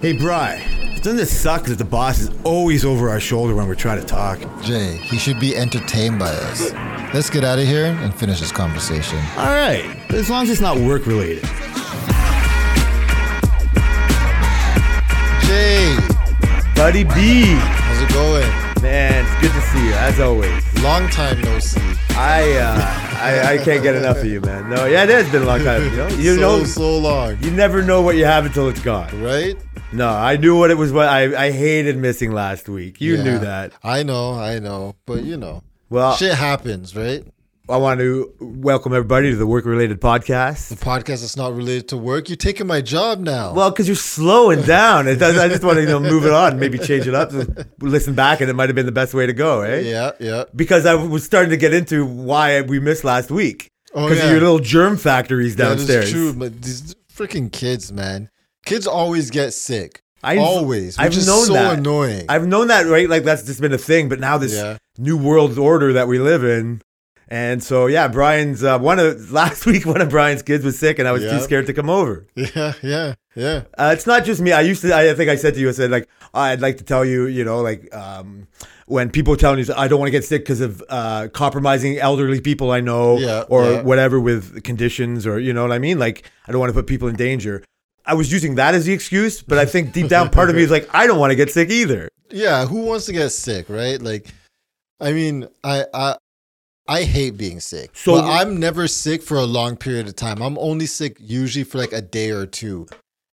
Hey, Bry, doesn't it suck that the boss is always over our shoulder when we're trying to talk? Jay, he should be entertained by us. Let's get out of here and finish this conversation. All right, as long as it's not work related. Jay, Buddy B, how's it going? man, it's good to see you as always. Long time no see. I uh, I, I can't get enough of you, man. No, yeah, it has been a long time. You know, you so, know, so long, you never know what you have until it's gone. right? No, I knew what it was. What I I hated missing last week. You knew that. I know, I know, but you know, Well, shit happens, right? I want to welcome everybody to the work related podcast. The podcast is not related to work. You're taking my job now. Well, because you're slowing down. I just want to you know move it on, maybe change it up, listen back, and it might have been the best way to go, eh? yeah, yeah. Because I was starting to get into why we missed last week Oh, because yeah. of your little germ factories That downstairs. is true, but these freaking kids, man. Kids always get sick. I've- always. I've known so that. annoying. I've known that, right? Like that's just been a thing. But now this Yeah. new world order that we live in. And so yeah, Brian's uh, one of last week. One of Brian's kids was sick, and I was too scared to come over. yeah, yeah, yeah. Uh, it's not just me. I used to. I think I said to you. I said like I'd like to tell you. You know, like um, when people telling you I don't want to get sick because of uh, compromising elderly people I know, Yeah, or yeah. whatever with conditions, or you know what I mean. Like I don't want to put people in danger. I was using that as the excuse, but I think deep down, part of me is like I don't want to get sick either. Yeah, who wants to get sick, right? Like I mean, I I I hate being sick. So- I'm never sick for a long period of time. I'm only sick usually for like a day or two.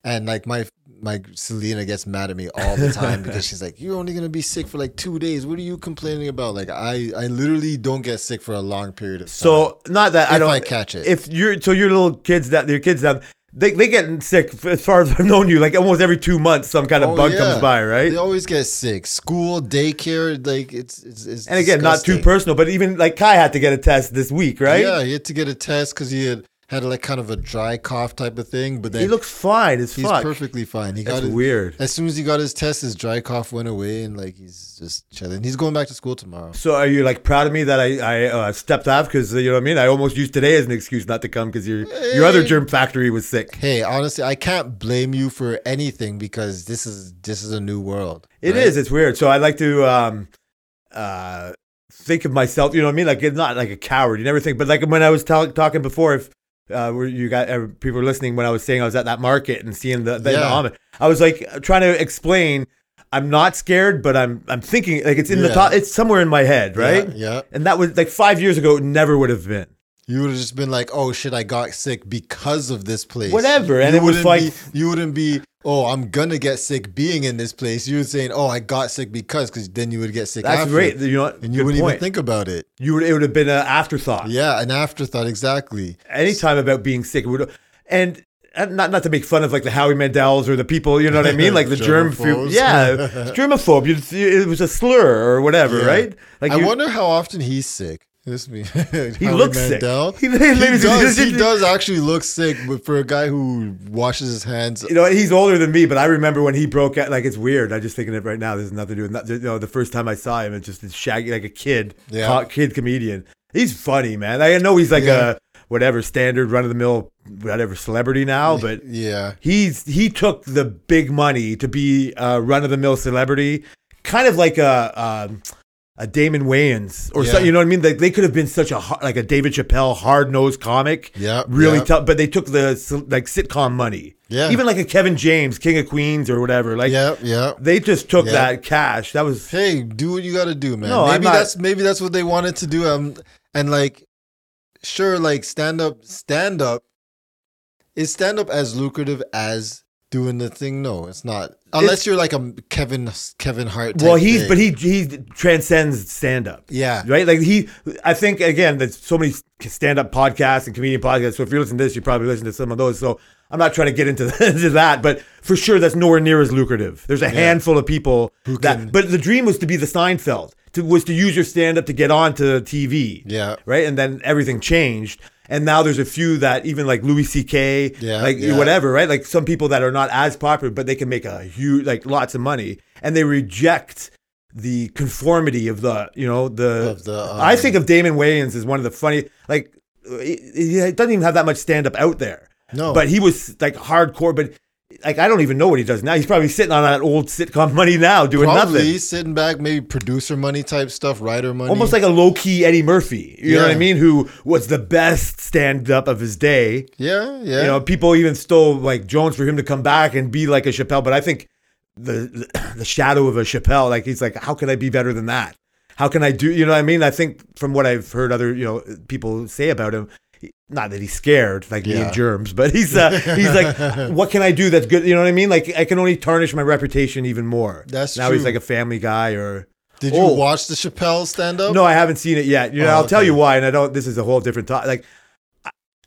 And like my my Selena gets mad at me all the time because she's like, "You're only gonna be sick for like two days. What are you complaining about?" Like I, I literally don't get sick for a long period of time. So not that I don't I catch it. If you're so your little kids that your kids that they they get sick as far as I've known you. Like almost every two months, some kind of Oh, bug yeah. comes by, right? They always get sick. School, daycare, like it's it's, it's And again, not too personal, but even like Kai had to get a test this week, right? Yeah, he had to get a test because he had had like kind of a dry cough type of thing. But then He looks fine as he's fuck. perfectly fine. He That's got his, weird. As soon as he got his test, his dry cough went away, and like he's just chilling. He's going back to school tomorrow. So are you like proud of me that I I uh, stepped off because you know what I mean? I almost used today as an excuse not to come because your your other germ factory was sick. Hey, honestly, I can't blame you for anything because this is this is a new world. It is. It's weird. So I like to um uh think of myself. You know what I mean? Like it's not like a coward. You never think, but like when I was tell talking before, if uh, where you got uh, people were listening when I was saying I was at that market and seeing the, the, the almond, I was like trying to explain. I'm not scared, but I'm I'm thinking like it's in the top. It's somewhere in my head, right? Yeah, yeah. And that was like five years ago. It never would have been. You would have just been like, "Oh shit, I got sick because of this place." Whatever, and You it was like- be- you wouldn't be, "Oh, I'm gonna get sick being in this place." You were saying, "Oh, I got sick because," because then you would get sick. That's after. great. You know, and you wouldn't point. even think about it. You would. It would have been an afterthought. Yeah, an afterthought, exactly. anytime about being sick would and and not not to make fun of like the Howie Mandels or the people, you know what I mean, like the germ, Germaphobes. yeah, germaphobe. It was a slur or whatever, Yeah. right? Like I you- wonder how often he's sick. This me. He looks sick. He- He, ladies does. He does actually look sick, but for a guy who washes his hands, You know, he's older than me, but I remember when he broke out. Like it's weird. I'm just thinking it right now. There's nothing to do with that. You know, the first time I saw him, it's just this shaggy, like a kid, Yeah. co- kid comedian. He's funny, man. I know he's like Yeah. a whatever standard run of the mill, whatever celebrity now, but yeah, he's he took the big money to be a run of the mill celebrity, kind of like a um, a Damon Wayans or Yeah. so, you know what I mean? Like they could have been such a like a David Chappelle hard nosed comic, yeah, really yeah. tough. But they took the like sitcom money, Yeah. even like a Kevin James, King of Queens or whatever. Like yeah, yeah. they just took Yeah. that cash. That was Hey, do what you got to do, man. No, maybe not- that's maybe that's what they wanted to do. Um, and like, sure, like stand up, stand up. Is stand up as lucrative as doing the thing? No, it's not. Unless you're like a Kevin Kevin Hart. well, he's thing. but he he transcends stand up. yeah, right? Like he, I think again, there's so many stand-up podcasts and comedian podcasts. So if you're listening to this, you probably listen to some of those. So I'm not trying to get into, into that, but for sure, that's nowhere near as lucrative. There's a handful of people that, can- but the dream was to be the Seinfeld, to, was to use your stand-up to get onto TV, Yeah. right? And then everything changed. And now there's a few that even like Louis C.K., Yeah, like yeah. whatever, right? Like some people that are not as popular, but they can make a huge, like lots of money, and they reject the conformity of the, you know, the. The, um, I think of Damon Wayans as one of the funny, like he, he doesn't even have that much stand up out there. No. but he was like hardcore. But like I don't even know what he does now. He's probably sitting on that old sitcom money now, doing Probably nothing. sitting back, maybe producer money type stuff, writer money. Almost like a low key Eddie Murphy. You know what I mean? Who was the best stand up of his day. yeah, yeah. You know, people even stole like Jones for him to come back and be like a Chappelle, but I think the the shadow of a Chappelle, like he's like, how can I be better than that? How can I do? You know what I mean? I think from what I've heard other you know people say about him, not that he's scared like me and germs, but he's uh, he's like, what can I do that's good? You know what I mean? Like I can only tarnish my reputation even more. That's now he's like a family guy or. Did you Oh. watch the Chappelle stand up? No, I haven't seen it yet. You know, Oh, I'll tell you why, and I don't. This is a whole different topic. Like,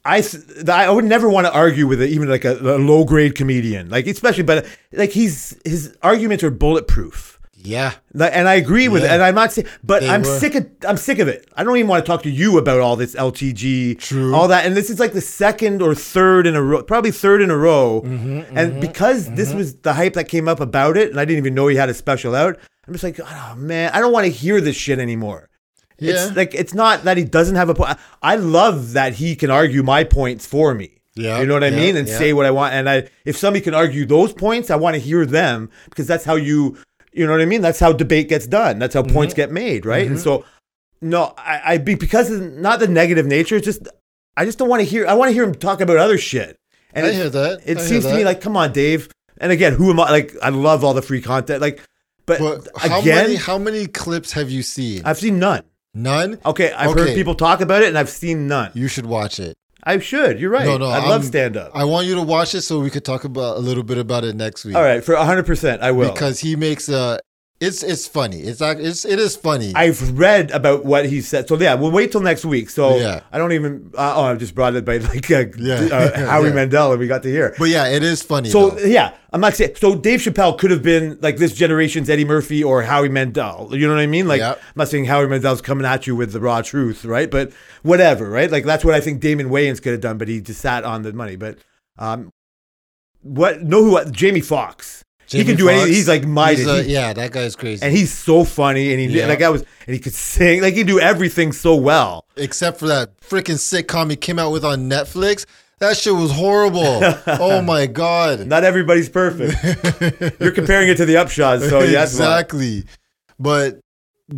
I, I, I would never want to argue with it, even like a, a low grade comedian, like especially, but like he's his arguments are bulletproof. Yeah. And I agree with it, and I'm not saying, but They I'm were. sick of I'm sick of it. I don't even want to talk to you about all this LTG, True. all that, and this is like the second or third in a row, probably third in a row. Mm-hmm, and because this was the hype that came up about it, and I didn't even know he had a special out, I'm just like, oh man, I don't want to hear this shit anymore. Yeah. It's like it's not that he doesn't have a point. I love that he can argue my points for me. Yeah, you know what I yeah, mean, and yeah. say what I want. And I, if somebody can argue those points, I want to hear them because that's how you, you know what I mean. That's how debate gets done. That's how Mm-hmm. points get made, right? And so, no, I, I be because of not the negative nature. It's just I just don't want to hear. I want to hear him talk about other shit. And I it, hear that. it I seems to me like, come on, Dave. And again, who am I? Like, I love all the free content. Like, but, But how again, many how many clips have you seen? I've seen none. None. Okay, I've heard Okay. people talk about it, and I've seen none. You should watch it. I should. You're right. No, no, I love stand up. I want you to watch it so we could talk about a little bit about it next week. All right, for 100, percent I will. Because he makes a. It's it's funny. It's like it's it is funny. I've read about what he said. So yeah, we'll wait till next week. So Yeah. I don't even. Uh, oh, I just brought it by like uh, Yeah. uh, Howie Yeah. Mandel, and we got to hear. but yeah, it is funny. So though. yeah, I'm not saying. So Dave Chappelle could have been like this generation's Eddie Murphy or Howie Mandel. You know what I mean? Like Yep. I'm not saying Howie Mandel's coming at you with the raw truth, right? But whatever, right? Like that's what I think Damon Wayans could have done, but he just sat on the money. But um, what? Know who? Jamie Foxx. he can do anything. He's like mighty. he's a- He- yeah, that guy's crazy. and he's so funny, and he Yeah. like I was, and he could sing, like he do everything so well. Except for that freaking sitcom he came out with on Netflix. That shit was horrible. oh my god. Not everybody's perfect. You're comparing it to the Upshots, so yes, exactly. But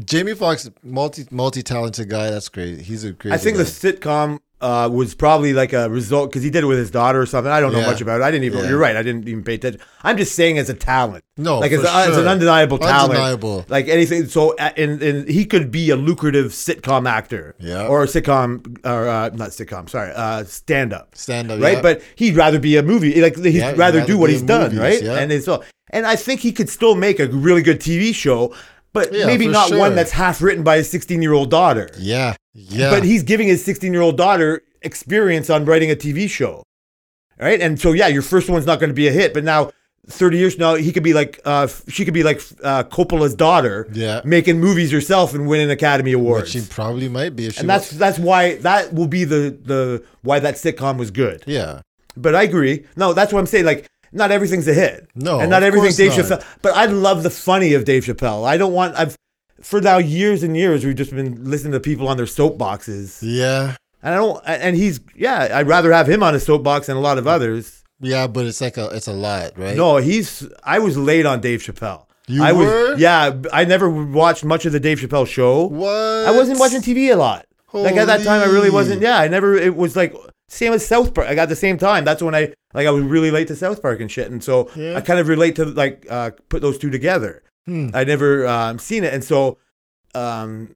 Jamie Foxx, multi multi talented guy. That's great. He's a great. I think the sitcom uh, was probably like a result because he did it with his daughter or something. I don't know Yeah. much about it. I didn't even. Yeah. You're right. I didn't even pay attention. I'm just saying as a talent. No, like it's, it's an sure. undeniable talent. Undeniable. Like anything. So, and, and he could be a lucrative sitcom actor. Yeah. Or a sitcom, or uh, not sitcom. Sorry, uh, stand up. stand up. right? yeah. But he'd rather be a movie. Like he'd rather rather do what he's done, movies, right? yeah. And all, and I think he could still make a really good TV show, but Yeah, maybe not sure. one that's half written by a 16 year old daughter. yeah, yeah. But he's giving his 16 year old daughter experience on writing a TV show, right? And so yeah, your first one's not going to be a hit, but now. 30 years from now, he could be like, uh, she could be like uh, Coppola's daughter, Yeah. making movies herself and winning Academy Which Awards. she probably might be. If she and that's that's why that will be the the why that sitcom was good. yeah. But I agree. No, that's what I'm saying. Like, not everything's a hit. No, and not of everything's Dave not. Chappelle. But I love the funny of Dave Chappelle. I don't want. I've for now years and years we've just been listening to people on their soapboxes, Yeah. and I don't. And he's yeah. I'd rather have him on a soapbox than a lot of others. Yeah, but it's like a it's a lot, right? No, he's. I was late on Dave Chappelle. You I were? was. Yeah, I never watched much of the Dave Chappelle show. What? I wasn't watching TV a lot. Like at that time, I really wasn't. Yeah, I never. It was like same as South Park. I got the same time. That's when I like I was really late to South Park and shit. And so Yeah. I kind of relate to like uh, put those two together. Hmm. I never um, seen it, and so um,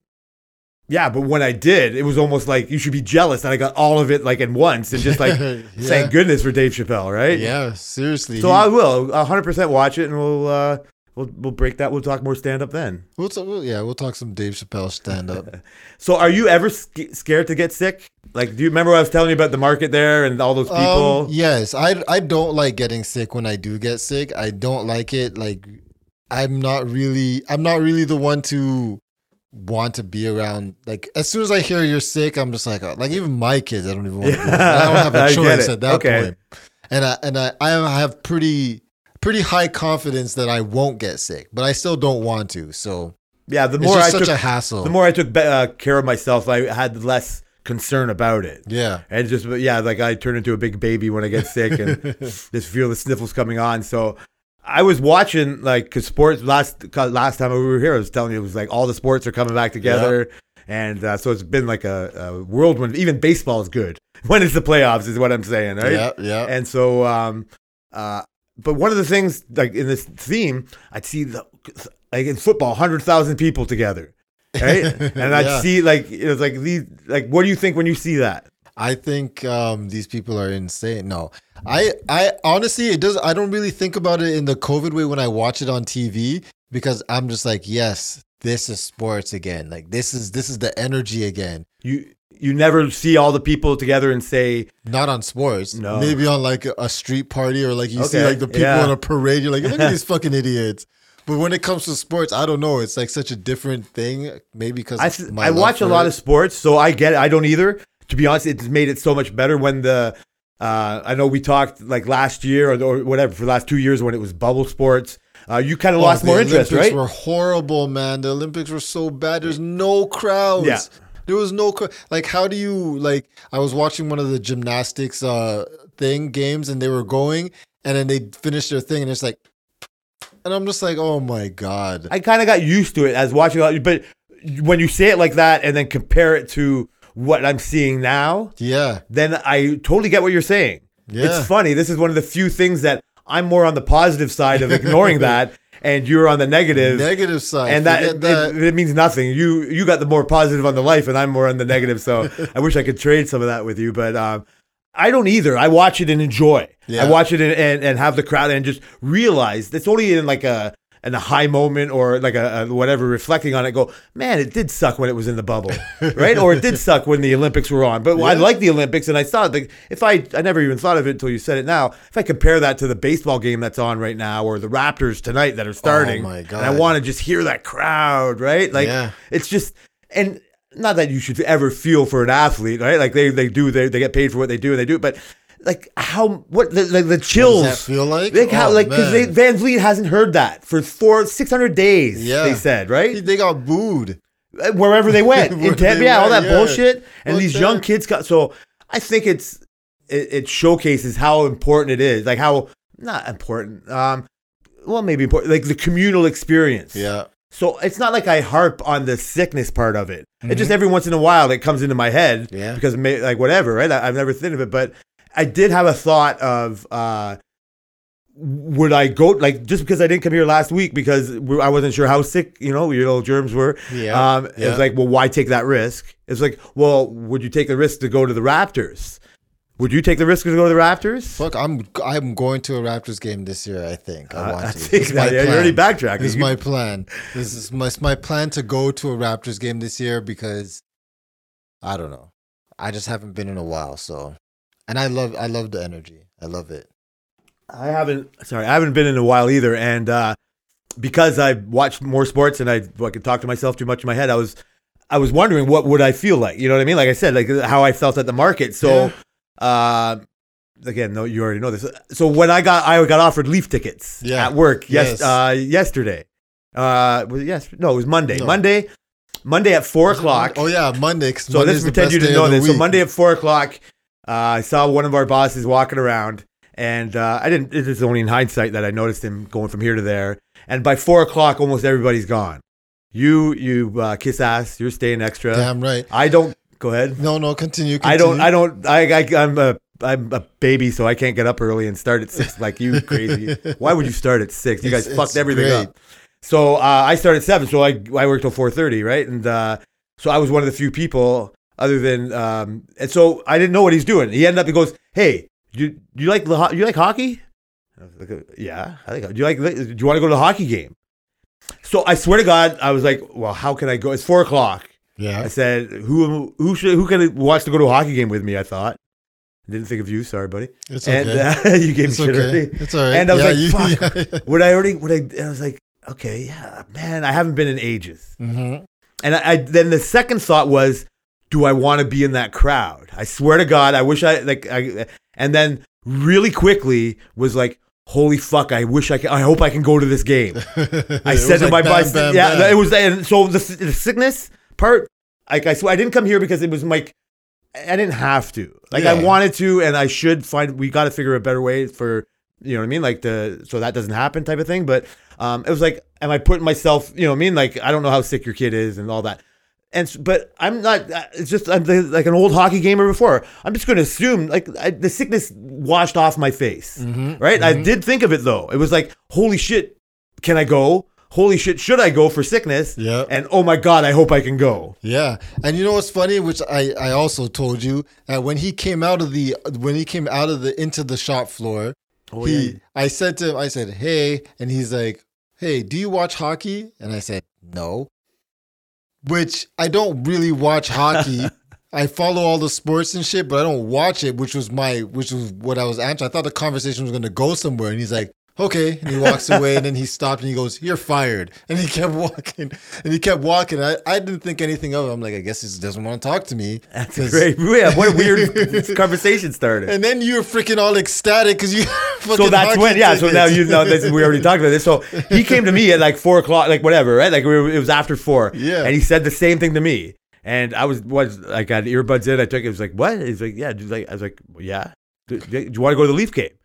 yeah. But when I did, it was almost like you should be jealous that I got all of it like in once and just like Yeah. thank goodness for Dave Chappelle, right? Yeah, seriously. So He- I will 100 percent watch it, and we'll uh, we'll we'll break that. We'll talk more stand up then. we'll yeah, we'll talk some Dave Chappelle stand up. So, are you ever sc- scared to get sick? Like, do you remember what I was telling you about the market there and all those people? Um, yes, I I don't like getting sick when I do get sick. I don't like it. Like I'm not really I'm not really the one to want to be around. Like as soon as I hear you're sick, I'm just like like even my kids. I don't even want to. Go. I don't have a choice at that Okay. point. And I and I I have pretty pretty high confidence that I won't get sick, but I still don't want to. So yeah, the it's more I such took, a hassle. the more I took uh, care of myself, I had less concern about it. Yeah. And just yeah, like I turn into a big baby when I get sick and just feel the sniffles coming on. So I was watching like because sports last 'cause last time we were here, I was telling you it was like all the sports are coming back together, and uh, so it's been like a, a whirlwind. Even baseball is good when it's the playoffs, is what I'm saying, right? Yeah. Yeah. And so, um, uh, but one of the things like in this theme, I'd see the like in football, hundred thousand people together, right? and I'd see like it was like these like what do you think when you see that? I think um, these people are insane. No, I, I honestly, it does. I don't really think about it in the COVID way when I watch it on TV because I'm just like, yes, this is sports again. Like this is this is the energy again. You you never see all the people together and say, Not on sports. No. Maybe on like a, street party or like you see like the people yeah. on a parade. You're like, look at these fucking idiots. But when it comes to sports, I don't know. It's like such a different thing. Maybe because I, th- I watch a lot of sports, so I get it. I don't either. To be honest, it's made it so much better when the. Uh, I know we talked like last year or, or whatever for the last two years when it was bubble sports. Uh, you kind of lost more interest, Oh, Olympics right? were horrible, man. The Olympics were so bad. There's no crowds. Yeah. There was no cr- like. How do you like? I was watching one of the gymnastics uh thing games, and they were going, and then they finished their thing, and it's like, and I'm just like, oh my god. I kind of got used to it as watching, a lot- but when you say it like that and then compare it to what I'm seeing now, yeah, then I totally get what you're saying. Yeah. It's funny. This is one of the few things that I'm more on the positive side of ignoring that, and you're on the negative. negative side, and that, Forget that. It, it means nothing. You you got the more positive on the life, and I'm more on the negative. So I wish I could trade some of that with you, but um, I don't either. I watch it and enjoy. Yeah. I watch it and, and, and have the crowd and just realize it's only in like a in a high moment or like a, a whatever reflecting on it. Go, man, it did suck when it was in the bubble, right? or it did suck when the Olympics were on. But I like the Olympics, and I saw it. Like, if I I never even thought of it until you said it now. If I compare that to the baseball game that's on right now or the Raptors tonight that are starting, Oh my and I want to just hear that crowd, right? Like Yeah. it's just and not that you should ever feel for an athlete, right? Like they they do they, they get paid for what they do and they do, it, but like how what the like the chills. What does that feel like? Like how Oh, like because. VanVleet hasn't heard that for four six hundred days. Yeah. they said right they got booed. wherever they went in Wherever Tampa, they yeah, all that yeah. bullshit, and Fuck these that. young kids got. So I think it's it, it showcases how important it is, like how not important. Um, well, maybe important, like the communal experience. Yeah, So it's not like I harp on the sickness part of it. It just every once in a while it comes into my head Yeah. because may, like whatever, right? I, I've never thought of it, but I did have a thought of uh, would I go like just because I didn't come here last week because I wasn't sure how sick you know your little germs were. Yeah, Um, It was like, well, why take that risk? It's like, well, would you take the risk to go to the Raptors? Would you take the risk to go to the Raptors? fuck. I'm I'm going to a Raptors game this year. I think I Uh, want I to. think that, yeah, you're already backtracking. This is my plan. This is my my plan to go to a Raptors game this year because I don't know. I just haven't been in a while, so and I love I love the energy. I love it. I haven't. Sorry, I haven't been in a while either, and uh, because I watched more sports and I, I could talk to myself too much in my head, I was, I was wondering what would I feel like. You know what I mean? Like I said, like how I felt at the market. So, uh, again, no, you already know this. So when I got, I got offered leaf tickets Yeah. at work. Yes, Yes. uh, yesterday. Uh, was it yes? No, it was Monday. No. Monday. Monday at four o'clock. Oh yeah, Monday. So Monday's let's pretend you didn't know this. So. Monday at four o'clock, uh, I saw one of our bosses walking around, and uh, I didn't. It is only in hindsight that I noticed him going from here to there. And by four o'clock, almost everybody's gone. You, you uh, kiss ass. You're staying extra. Damn right. I don't. Go ahead. No, no, continue. I don't. I don't. I, I. I'm a. I'm a baby, so I can't get up early and start at six like you crazy. Why would you start at six? You guys It's- fucked it's everything great. up. So uh, I started seven, so I I worked till four thirty, right? And uh, so I was one of the few people, other than um, and so I didn't know what he's doing. He ended up he goes, "Hey, you do you like you like hockey?" I like, "Uh, "Yeah, I think. Do you like? Do you want to go to the hockey game?" So I swear to God, I was like, "Well, how can I go? It's four o'clock." I said, "Who who should who can watch to go to a hockey game with me?" I thought. I didn't think of you, sorry, buddy. It's And okay. uh, you gave it's me shit okay. already. It's all right. And I was Yeah, like, you- "Fuck." yeah. Would I already? Would I? I was like, okay, yeah, man, I haven't been in ages. Mhm. And I, I then the second thought was, do I want to be in that crowd? I swear to God, I wish I like. I, and then really quickly was like, holy fuck, I wish I can. I hope I can go to this game. I said to like my bam, bam, yeah, bam. it was. And so the, the sickness part, like I swear, I didn't come here because it was like I didn't have to. Like I wanted to, and I should find. We got to figure a better way for you know what I mean, like the so that doesn't happen type of thing. But um, it was like, am I putting myself? You know what I mean? Like I don't know how sick your kid is and all that. And but I'm not. uh, It's just I'm like an old hockey gamer before. I'm just going to assume like I, the sickness washed off my face, right? I did think of it though. It was like, holy shit, can I go? Holy shit, should I go for sickness? Yeah. And oh my god, I hope I can go. Yeah, and you know what's funny, which I I also told you that when he came out of the when he came out of the into the shop floor, Oh, he yeah. I said to him, I said, "Hey," and he's like, "Hey, do you watch hockey?" And I said, "No," which I don't really watch hockey. I follow all the sports and shit, but I don't watch it, which was my which was what I was answering. I thought the conversation was gonna go somewhere, and he's like. Okay, and he walks away, and then he stopped, and he goes, "You're fired." And he kept walking, and he kept walking. I, I didn't think anything of it. I'm like, I guess he just doesn't want to talk to me. That's great. Yeah, what a weird conversation started. And then you're freaking all ecstatic because you. so that's when, yeah. So now you know this. We already talked about this. So he came to me at like four o'clock, like whatever, right? Like we were, it was after four. Yeah. And he said the same thing to me, and I was was like, I had earbuds in. I took it. was like, what? He's like, yeah. Dude, like I was like, yeah. Do, do you want to go to the Leaf game?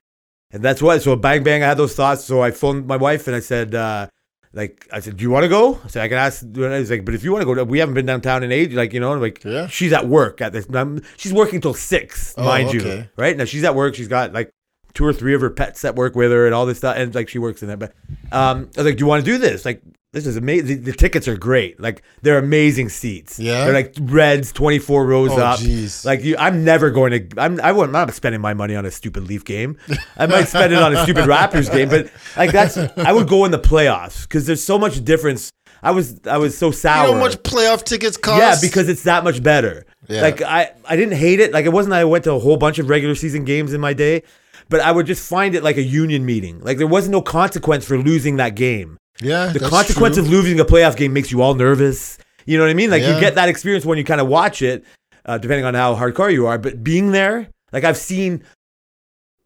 And that's what. So bang bang, I had those thoughts. So I phoned my wife and I said, uh, like, I said, do you want to go? I said, I can ask. I was like, but if you want to go, we haven't been downtown in age. Like, you know, like, Yeah. she's at work at this. um, She's working till six, Oh, mind you. Right now, she's at work. She's got like two or three of her pets that work with her and all this stuff. And like, she works in that. But um, I was like, do you want to do this? Like, this is amazing. The, the tickets are great. Like, they're amazing seats. Yeah? They're like reds, 24 rows Oh, up. jeez. Like, you, I'm never going to, I'm, I wouldn't, I'm not spending my money on a stupid Leaf game. I might spend it on a stupid Raptors game, but like, that's, I would go in the playoffs because there's so much difference. I was, I was so sour. You know how much playoff tickets cost? Yeah, because it's that much better. Yeah. Like I, I didn't hate it. Like it wasn't. I went to a whole bunch of regular season games in my day, but I would just find it like a union meeting. Like there wasn't no consequence for losing that game. Yeah, The consequence true. of losing a playoff game makes you all nervous. You know what I mean? Like Yeah. you get that experience when you kind of watch it, uh, depending on how hardcore you are. But being there, like I've seen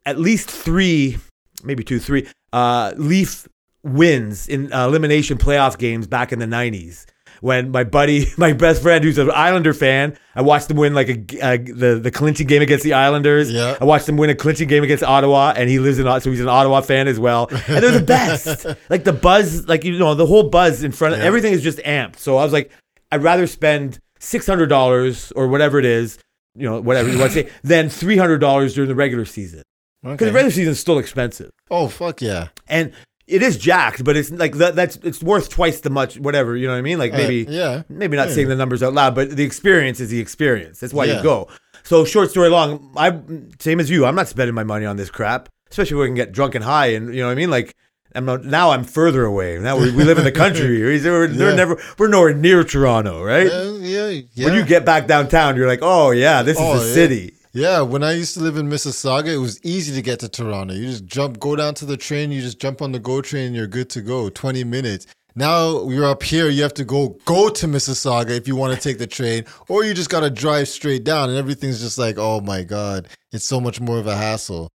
at least three, maybe two, three uh, Leaf wins in uh, elimination playoff games back in the '90s. When my buddy, my best friend, who's an Islander fan, I watched them win like a, uh, the the clinching game against the Islanders. Yeah. I watched them win a clinching game against Ottawa, and he lives in Ottawa, so he's an Ottawa fan as well. And they're the best. like the buzz, like you know, the whole buzz in front of Yeah. everything is just amped. So I was like, I'd rather spend six hundred dollars or whatever it is, you know, whatever you want to say, than three hundred dollars during the regular season because Okay. the regular season is still expensive Oh fuck yeah! and it is jacked, but it's like that, that's it's worth twice the much, whatever you know what I mean. Like Uh, maybe yeah. maybe not Yeah. saying the numbers out loud, but the experience is the experience. That's why Yeah. you go. So short story long, I same as you. I'm not spending my money on this crap, especially when we can get drunk and high, and you know what I mean. Like I'm not, now I'm further away. Now we, we live in the country. We're, Yeah. never we're nowhere near Toronto, right? Uh, yeah, yeah. When you get back downtown, you're like, oh yeah, this Oh, is the yeah. city. Yeah, when I used to live in Mississauga, it was easy to get to Toronto. You just jump, go down to the train, you just jump on the GO train, and you're good to go. 20 minutes. Now you're up here, you have to go go to Mississauga if you want to take the train, or you just got to drive straight down, and everything's just like, oh my God, it's so much more of a hassle.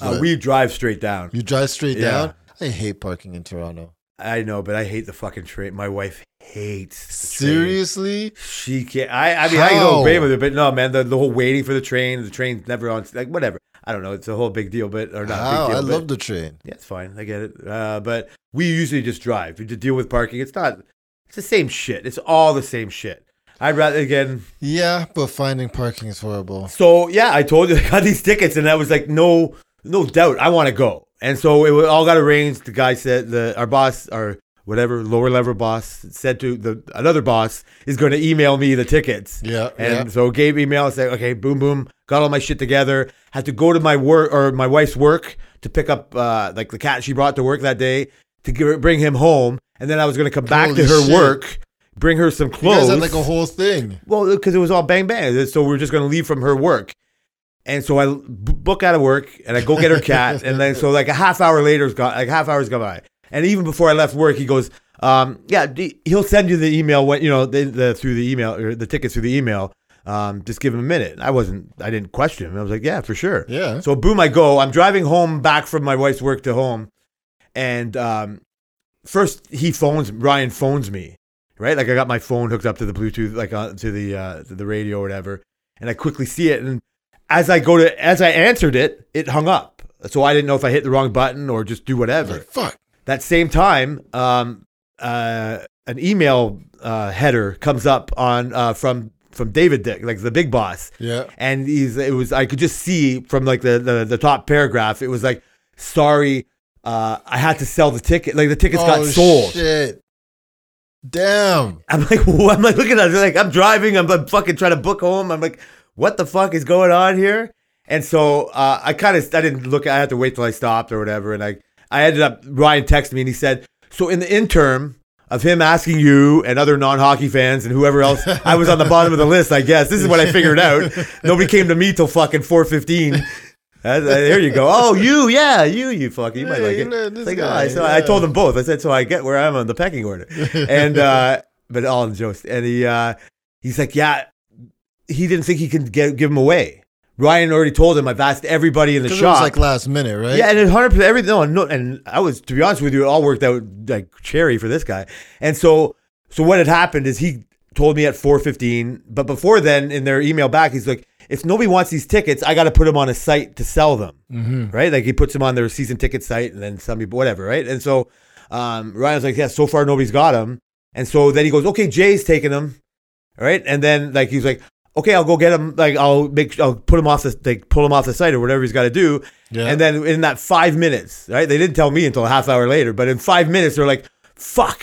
Uh, we drive straight down. you drive straight Yeah. down? I hate parking in Toronto. I know, but I hate the fucking train. My wife hates. Seriously? She can't. I, I mean, I can go How? away with it, but no, man. The, the whole waiting for the train, the train's never on. Like whatever. I don't know. It's a whole big deal, but or not How? big deal. I but- love the train. Yeah, it's fine. I get it. Uh, but we usually just drive. We just deal with parking. It's not. It's the same shit. It's all the same shit. I'd rather again. Yeah, but finding parking is horrible. So yeah, I told you I got these tickets, and I was like, no, no doubt, I want to go. And so it all got arranged. The guy said the our boss, our whatever lower level boss, said to the another boss is going to email me the tickets. Yeah, And yeah. so gave email, said, okay, boom, boom, got all my shit together. Had to go to my work or my wife's work to pick up uh, like the cat she brought to work that day to give, bring him home. And then I was going to come back to her shit. work, bring her some You clothes. guys had like a whole thing. Well, because it was all bang bang. So we are just going to leave from her work. And so I b- book out of work and I go get her cat. and then so like a half hour later, is gone, like half hours gone by. And even before I left work, he goes, um, yeah, d- he'll send you the email when, you know, the, the through the email or the tickets through the email. Um, just give him a minute. I wasn't, I didn't question him. I was like, yeah, for sure. Yeah. So boom, I go. I'm driving home back from my wife's work to home, and um, first he phones Ryan phones me, right? Like I got my phone hooked up to the Bluetooth, like uh, to the uh, to the radio or whatever, and I quickly see it. And as I go to, as I answered it, it hung up. So I didn't know if I hit the wrong button or just do whatever. Like, fuck. That same time, um, uh, an email uh, header comes up on uh, from from David Dick, like the big boss, Yeah. and he's it was I could just see from like the the, the top paragraph, it was like, sorry, uh, I had to sell the ticket, like the tickets got Oh, sold. Shit. Damn. I'm like, what? I'm like looking at it, like I'm driving, I'm, I'm fucking trying to book home. I'm like, what the fuck is going on here? And so uh, I kind of I didn't look. I had to wait till I stopped or whatever. And I I ended up Ryan texted me and he said, so in the interim of him asking you and other non-hockey fans and whoever else, I was on the bottom of the list. I guess this is what I figured out. Nobody came to me till fucking four fifteen. Uh, there you go. Oh, you, yeah, you, you fucking, you might like it. know, It's this like, guy, oh, so I told them both. I said, so I get where I'm on the pecking order, and uh, but all in jokes. And he, uh, he's like, yeah, he didn't think he could get give him away. Ryan already told him. I've asked everybody in the 'Cause it was shop. like last minute, right? Yeah, and hundred percent everything. No, no, and I was to be honest with you, it all worked out like cherry for this guy. And so, so what had happened is he told me at four fifteen, but before then, in their email back, he's like, if nobody wants these tickets, I got to put them on a site to sell them, Mm-hmm. right? Like he puts them on their season ticket site, and then some people, whatever, right? And so, um, Ryan's like, yeah, so far nobody's got them, and so then he goes, okay, Jay's taking them, right? And then like he's like. Okay, I'll go get him. Like I'll make, I'll put him off the, like pull him off the site or whatever he's got to do. Yeah. And then in that five minutes, right? They didn't tell me until a half hour later, but in five minutes, they're like, fuck.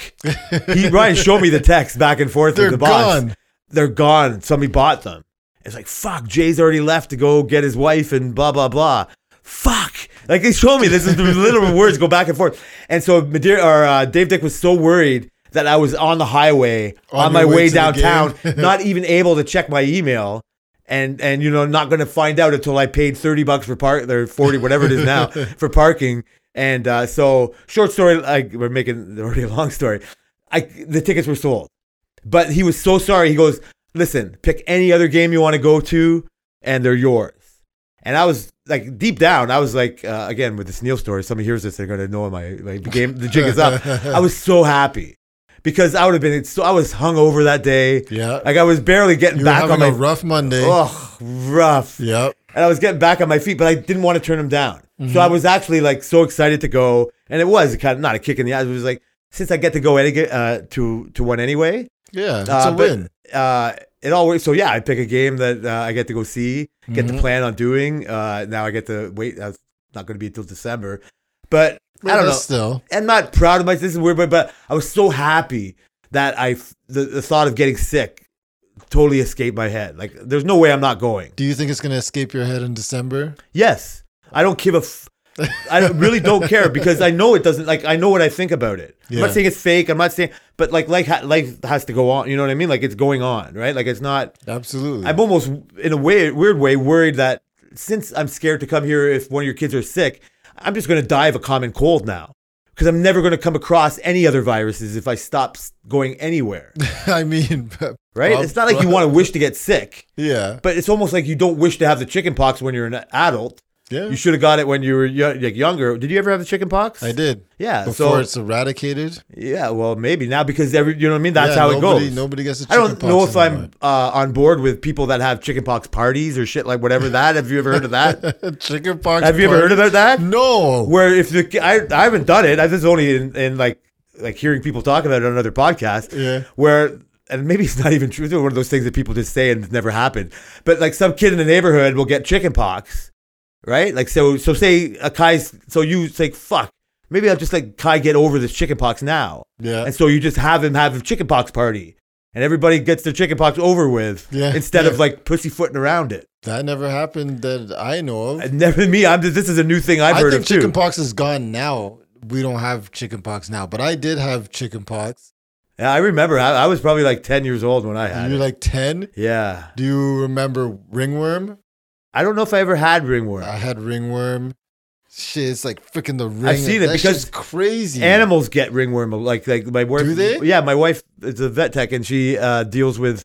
he, Ryan showed me the text back and forth They're with the boss. gone. They're gone. Somebody bought them. It's like, fuck, Jay's already left to go get his wife and blah, blah, blah. Fuck. Like they showed me this is the literal words go back and forth. And so Madeira, or, uh, Dave Dick was so worried that I was on the highway on, On my way way downtown, not even able to check my email and and you know not going to find out until I paid thirty bucks for park or forty whatever it is now for parking. And uh, so short story, like we're making already a long story. I the tickets were sold, but he was so sorry. He goes, "Listen, pick any other game you want to go to, and they're yours." And I was like, deep down, I was like, uh, again with this Neil story. Somebody hears this, they're going to know my my game. The jig is up. I was so happy because I would have been. So I was hung over that day. Yeah. Like I was barely getting you were back having on a my rough Monday. Oh, rough. Yep. And I was getting back on my feet, but I didn't want to turn him down. Mm-hmm. So I was actually like so excited to go, and it was kind of not a kick in the ass. It was like since I get to go any, uh, to to one anyway, Yeah. It's uh, a but, win. Uh, it always. So yeah, I pick a game that uh, I get to go see, get Mm-hmm. to plan on doing. Uh, now I get to wait. That's not going to be until December, but I don't know. Still. I'm not proud of myself. This is weird, but, but I was so happy that I the, the thought of getting sick totally escaped my head. Like there's no way I'm not going. Do you think it's gonna escape your head in December? Yes, I don't give a. F- I really don't care because I know it doesn't. Like I know what I think about it. I'm not saying it's fake. I'm not saying, but like life, ha- life has to go on. You know what I mean? Like it's going on, right? Like it's not. Absolutely. I'm almost in a way, weird way, worried that since I'm scared to come here if one of your kids are sick, I'm just going to die of a common cold now because I'm never going to come across any other viruses if I stop going anywhere. I mean, Right? it's not like you want to wish to get sick, Yeah. but it's almost like you don't wish to have the chicken pox when you're an adult. Yeah. You should have got it when you were like younger. Did you ever have the chicken pox? I did. Yeah. Before so it's eradicated. yeah, well, maybe now because every you know what I mean. That's Yeah, how it goes. Nobody gets a I chicken don't know pox if I'm uh, on board with people that have chickenpox parties or shit like whatever that. Have you ever heard of that? chicken pox. have you ever heard about that? No. Where if the I I haven't done it. I this is only in, in like like hearing people talk about it on another podcast. Yeah. Where and maybe it's not even true. It's one of those things that people just say and it's never happened. But like some kid in the neighborhood will get chickenpox, right? Like so so say a Kai's so you say fuck. Maybe I'll just like Kai get over this chickenpox now. Yeah. And so you just have him have a chickenpox party. And everybody gets their chickenpox over with Yeah, instead yeah. of like pussyfooting around it. That never happened that I know of. And never me. I'm this is a new thing I've I heard think of too. chickenpox is gone now. We don't have chickenpox now, but I did have chickenpox. Yeah, I remember. I, I was probably like ten years old when I had You're it. like 10. yeah, Do you remember ringworm? I don't know if I ever had ringworm. I had ringworm. Shit, it's like freaking the ring. I've seen it That because crazy. Animals get ringworm. Like like my wife. Do they? Yeah, my wife is a vet tech, and she uh, deals with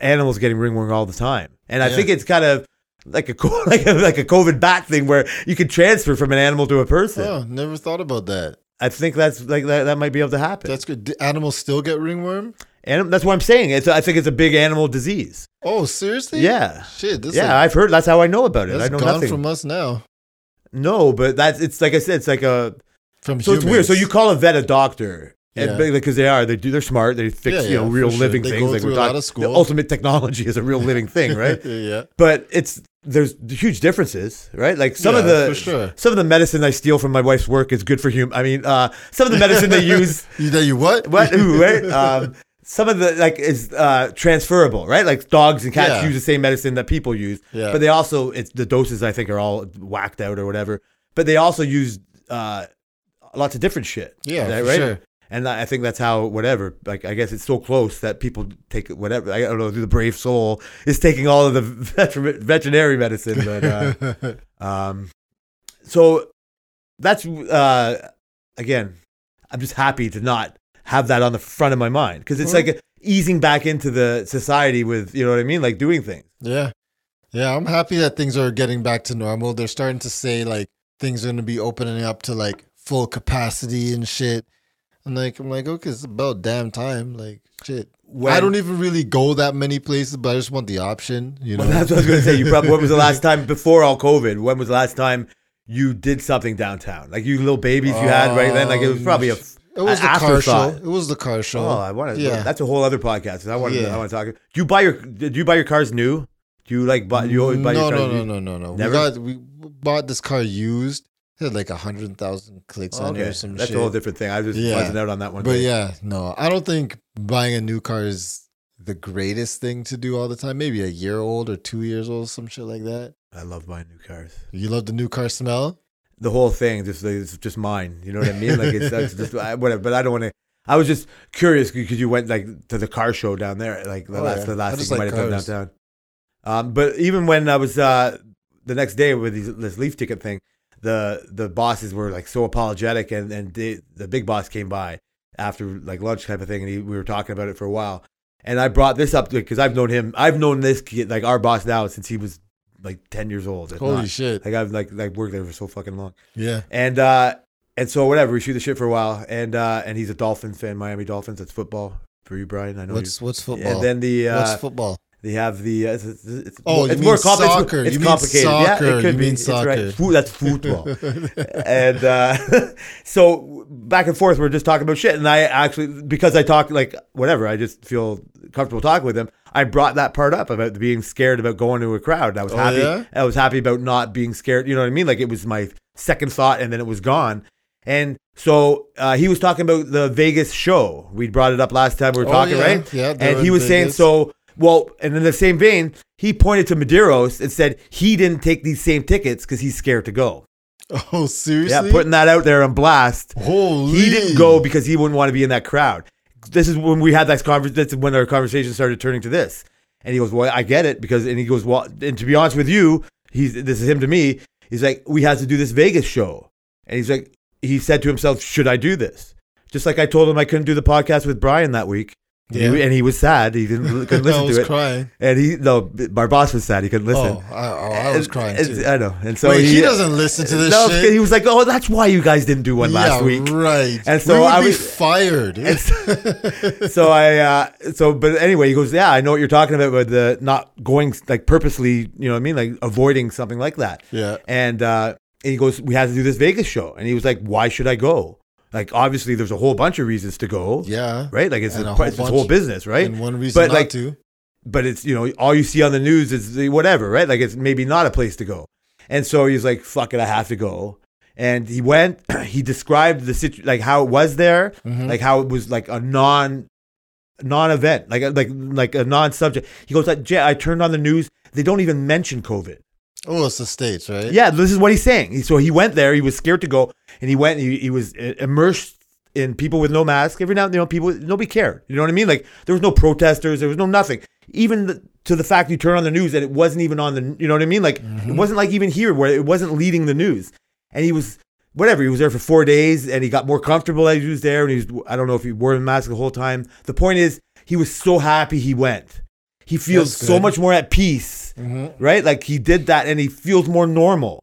animals getting ringworm all the time. And I Yeah. think it's kind of like a like a, like a COVID bat thing where you can transfer from an animal to a person. Oh, never thought about that. I think that's like that, that might be able to happen. That's good. Do animals still get ringworm? And that's what I'm saying. It's I think it's a big animal disease. Oh, seriously? Yeah. Shit. This yeah, is I've heard. That's how I know about it. I know gone nothing. from us now. no, but that's it's like I said. It's like a From so it's weird. So you call a vet a doctor. Yeah. And because they are, they do. They're smart. They fix Yeah, you know yeah, real for sure. living They things. go Like through we're a lot of the school. ultimate technology is a real living thing, right? yeah. but it's there's huge differences, right? Like some of Yeah, the for sure. some of the medicine I steal from my wife's work is good for hum. I mean, uh, some of the medicine they use, You know you what? what, ooh, right? Um, some of the like is uh, transferable, right? Like dogs and cats Yeah. use the same medicine that people use, Yeah. but they also it's the doses I think are all whacked out or whatever. But they also use uh, lots of different shit. Yeah, right? right? sure. And I think that's how whatever. Like I guess it's so close that people take whatever. I don't know. The brave soul is taking all of the veter- veterinary medicine, but uh, um, so that's uh, again. I'm just happy to not have that on the front of my mind because it's Well- like easing back into the society with you know what I mean, like doing things. Yeah. Yeah, I'm happy that things are getting back to normal. They're starting to say like things are going to be opening up to like full capacity and shit. I'm like, I'm like, okay, it's about damn time. Like, shit. I don't even really go that many places, but I just want the option. You know, Well, that's what I was going to say. You probably when was the last time before all COVID? When was the last time you did something downtown? Like you little babies you had right then. Like it was oh, probably a. It was the car show. It was the car show. Oh, I want to. Yeah. that's a whole other podcast. I want to. Yeah. I want to talk. Do you buy your? Did you buy your cars new? Do you like buy? You always buy no, your cars no, no, no, no, no. Never? We got we bought this car used. It had like a hundred thousand clicks on it or some shit. that's shit. a whole different thing. I was just Yeah. buzzing out on that one. But day. yeah, no, I don't think buying a new car is the greatest thing to do all the time. Maybe a year old or two years old, some shit like that. I love buying new cars. You love the new car smell? The whole thing, just like, it's just mine. You know what I mean? Like it's, it's just I- whatever. But I don't want to. I was just curious because you went like to the car show down there. Like the Oh, last, yeah. the last thing you like might have done downtown. Um, but even when I was uh, the next day with these, this leaf ticket thing, the the bosses were like so apologetic, and and they, the big boss came by after like lunch type of thing, and he, we were talking about it for a while. And I brought this up because I've known him. I've known this kid, like our boss now, since he was like ten years old. if Holy not. shit. Like I've like like worked there for so fucking long. Yeah. And uh and so whatever, we shoot the shit for a while. And uh and he's a Dolphins fan, Miami Dolphins. That's football for you, Brian. I know What's what's football? And then the uh what's football? they have the uh, it's, it's, it's Oh, it's more compli- it's- soccer. It's, You mean complicated. soccer. Yeah, it could You be. mean right. soccer. Fo- that's football. and uh, so back and forth, we're just talking about shit. And I actually, because I talk like whatever, I just feel comfortable talking with him. I brought that part up about being scared about going to a crowd. I was Oh, happy. yeah? I was happy about not being scared. You know what I mean? Like it was my second thought, and then it was gone. And so uh, he was talking about the Vegas show. We brought it up last time we were Oh, talking, yeah. right? Yeah, And he was saying so. Well, and in the same vein, he pointed to Medeiros and said he didn't take these same tickets because he's scared to go. Oh, seriously? Yeah, putting that out there on blast. Holy. He didn't go because he wouldn't want to be in that crowd. This is when we had that conversation. This is when our conversation started turning to this. And he goes, "Well, I get it because." And he goes, "Well, and to be honest with you, he's this is him to me. He's like, we have to do this Vegas show." And he's like, he said to himself, "Should I do this?" Just like I told him I couldn't do the podcast with Brian that week. And, he, Yeah. and he was sad. He didn't couldn't I listen was to it. crying. And he no, our boss was sad. He couldn't listen. Oh, I, oh, I was And- crying and- too. I know. And so Wait, he, he, doesn't listen to this no, shit. he was like, "Oh, that's why you guys didn't do one last week." right? And so I be was- fired. So, so I, uh, so, but anyway, he goes, yeah, I know what you're talking about but the not going like purposely, you know what I mean? Like avoiding something like that. yeah, And, uh, and he goes, we had to do this Vegas show. And he was like, why should I go? Like, obviously there's a whole bunch of reasons to go. yeah. Right. Like it's, a, a whole it's whole business. Right. And one reason But, not like, to. but it's, you know, all you see on the news is the whatever, right? Like it's maybe not a place to go. And so he's like, fuck it, I have to go. And he went, he described the situation, like how it was there, Mhm. like how it was like a non non-event like like like a non-subject he goes i turned on the news they don't even mention covid oh, it's the states, right? yeah this is what he's saying. So he went there he was scared to go and he went and he, he was uh, immersed in people with no mask every now and then you know people nobody cared. You know what i mean? Like there was no protesters there was no nothing. Even the, to the fact you turn on the news and it wasn't even on the you know what i mean? Like it wasn't like even here where it wasn't leading the news. And he was whatever he was there for four days and he got more comfortable as he was there and he was i don't know if he wore a mask the whole time. The point is he was so happy he went. He feels so much more at peace Mhm. right like he did that and he feels more normal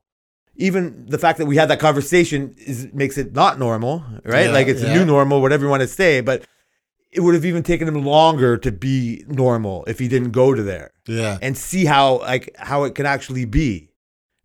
even the fact that we had that conversation is makes it not normal right Yeah, like it's a new normal whatever you want to say but it would have even taken him longer to be normal if he didn't go to there Yeah. and see how like how it can actually be,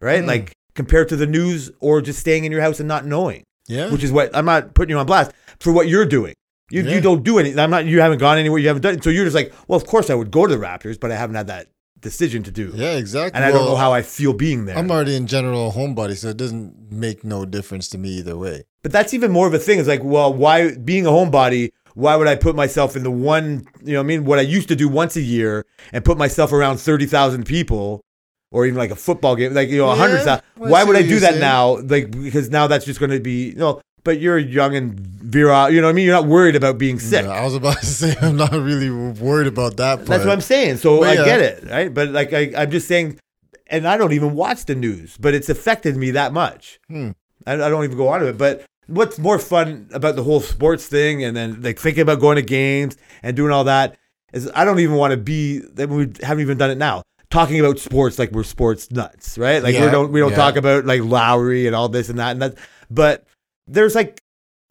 right? Mm. Like compared to the news or just staying in your house and not knowing, Yeah. which is what I'm not putting you on blast for what you're doing. You, Yeah. you don't do anything. I'm not. You haven't gone anywhere. You haven't done it. So you're just like, well, of course I would go to the Raptors, but I haven't had that decision to do, yeah, exactly. and I don't know how I feel being there. I'm already in general a homebody, so it doesn't make no difference to me either way. But that's even more of a thing. It's like, well, why being a homebody? Why would I put myself in the one? You know, I mean, what I used to do once a year and put myself around thirty thousand people, or even like a football game, like you know, a hundred Yeah, thousand. Why would I do that saying. now? Like because now that's just going to be you know. But you're young and virile. You know what I mean? You're not worried about being sick. Yeah, I was about to say I'm not really worried about that part. That's what I'm saying. So But I yeah. get it, right? But like I, I'm just saying, and I don't even watch the news, but it's affected me that much. Hmm. I, I don't even go on to it. But what's more fun about the whole sports thing, and then like thinking about going to games and doing all that, is I don't even want to be. That we haven't even done it now. Talking about sports like we're sports nuts, right? Like we don't we don't yeah. talk about like Lowry and all this and that and that. But there's like,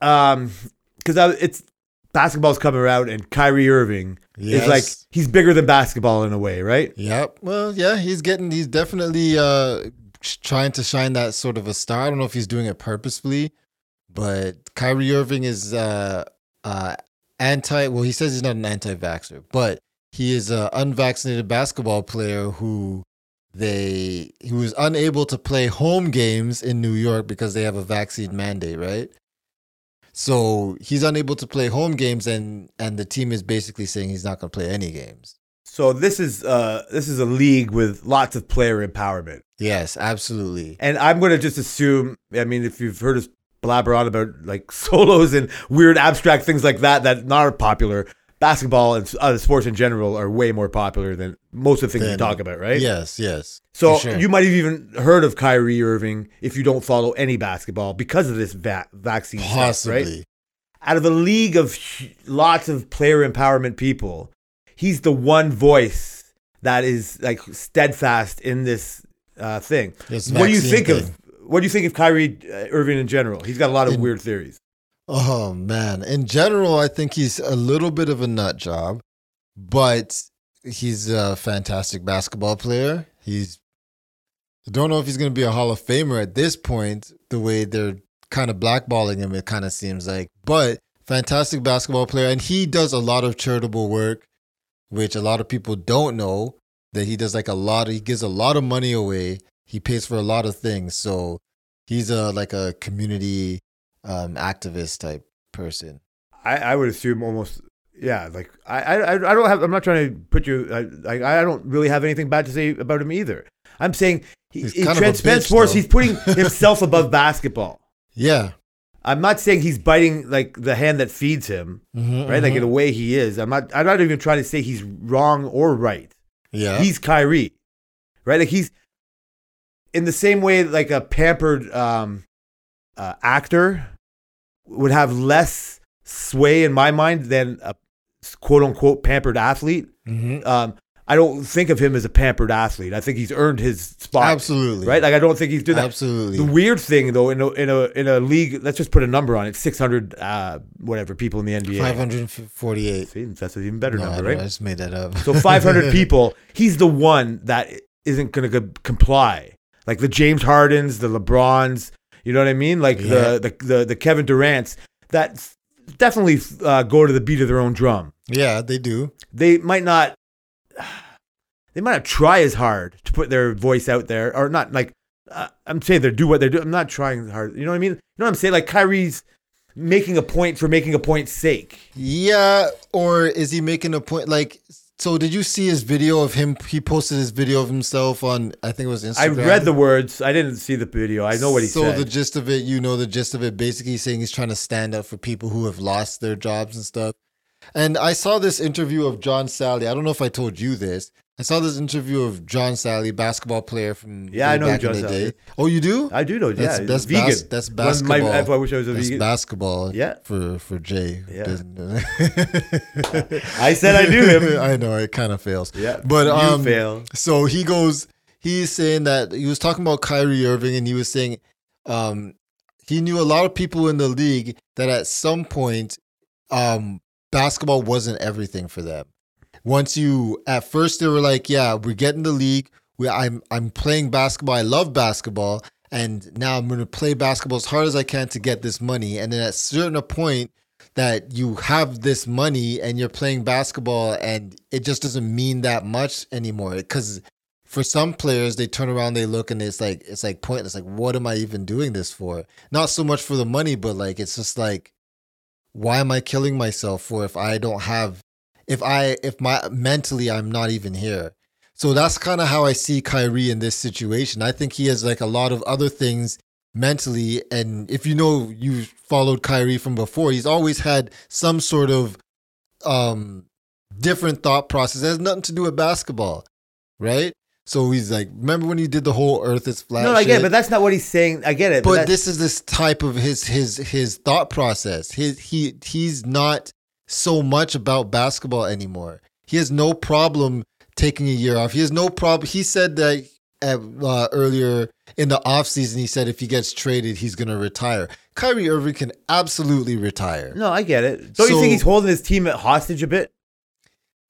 um, because it's basketball's coming around and Kyrie Irving is like he's bigger than basketball in a way, right? Yep. Well, yeah, he's getting. He's definitely uh trying to shine that sort of a star. I don't know if he's doing it purposefully, but Kyrie Irving is uh uh anti. Well, he says he's not an anti-vaxxer, but he is an unvaccinated basketball player who they he was unable to play home games in New York because they have a vaccine mandate, right? So he's unable to play home games, and and the team is basically saying he's not going to play any games. So this is uh this is a league with lots of player empowerment, Yes, absolutely. and I'm gonna just assume. I mean, if you've heard us blabber on about like solos and weird abstract things like that that not are popular, basketball and other sports in general are way more popular than most of the things we talk about, right? Yes, yes. So sure. you might have even heard of Kyrie Irving if you don't follow any basketball because of this va- vaccine possibly. right? Out of a league of lots of player empowerment people, he's the one voice that is like steadfast in this uh, thing. This What do you think thing. of? What do you think of Kyrie uh, Irving in general? He's got a lot of In- weird theories. Oh man. In general, I think he's a little bit of a nut job, but he's a fantastic basketball player. He's I don't know if he's gonna be a Hall of Famer at this point, the way they're kind of blackballing him, it kind of seems like. But fantastic basketball player, and he does a lot of charitable work, which a lot of people don't know. That he does like a lot of he gives a lot of money away. He pays for a lot of things. So he's a like a community um activist type person. I, I would assume almost. Yeah, like I, I, I don't have. I'm not trying to put you. I, I, I don't really have anything bad to say about him either. I'm saying he, He's he kind of transcends sports. though. He's putting himself above basketball. Yeah. I'm not saying he's biting like the hand that feeds him, Mhm, right? Like mhm. in a way he is. I'm not. I'm not even trying to say he's wrong or right. yeah. He's Kyrie, right? Like he's in the same way like a pampered um, uh, actor would have less sway in my mind than a quote unquote pampered athlete. Mhm. Um, I don't think of him as a pampered athlete. I think he's earned his spot, Absolutely. right? Like I don't think he's doing that. Absolutely. The weird thing, though, in a in a in a league, let's just put a number on it: six hundred, uh, whatever people in the NBA. 548. See, that's an even better No, number, I right? just made that up. So five hundred people. He's the one that isn't going to comply. Like the James Hardens, the LeBrons. You know what I mean? Like Yeah. the, the the the Kevin Durant's that definitely uh, go to the beat of their own drum. Yeah, they do. They might not. They might not try as hard to put their voice out there, or not like uh, I'm saying they do what they're doing. I'm not trying hard. You know what I mean? You know what I'm saying? Like Kyrie's making a point for making a point's sake. Yeah, or is he making a point? Like, so did you see his video of him? He posted his video of himself on, I think it was Instagram. I read the words. I didn't see the video. I know what he so said. the gist of it, you know, the gist of it. Basically, he's saying he's trying to stand up for people who have lost their jobs and stuff. And I saw this interview of John Salley. I don't know if I told you this. I saw this interview of John Salley, basketball player from Yeah, I know who back in John the Salley day. Oh, you do? I do know. That's- yeah, that's vegan. bas- that's basketball. My, I wish I was a That's vegan. basketball. Yeah. For for Jay. Yeah. I said I knew him. I know it kind of fails. yeah, But you um, fail. so he goes. He's saying that he was talking about Kyrie Irving, and he was saying um, he knew a lot of people in the league that at some point, um, basketball wasn't everything for them. Once you at first they were like, yeah, we're getting the league. We, I'm I'm playing basketball. I love basketball, and now I'm going to play basketball as hard as I can to get this money. And then at a certain point that you have this money and you're playing basketball, and it just doesn't mean that much anymore because for some players they turn around they look and it's like it's like pointless like what am i even doing this for not so much for the money but like it's just like why am i killing myself for if i don't have if i if my mentally i'm not even here so that's kind of how i see Kyrie in this situation i think he has like a lot of other things mentally and if you know you followed Kyrie from before he's always had some sort of um different thought process it has nothing to do with basketball right so he's like, remember when he did the whole Earth is flat? No, I get it, but that's not what he's saying. I get it, But that- this is this type of his his his thought process. His he he's not so much about basketball anymore. He has no problem taking a year off. He has no problem. He said that uh, uh, earlier in the offseason, he said if he gets traded, he's going to retire. Kyrie Irving can absolutely retire. no, I get it. Don't you think he's holding his team at hostage a bit?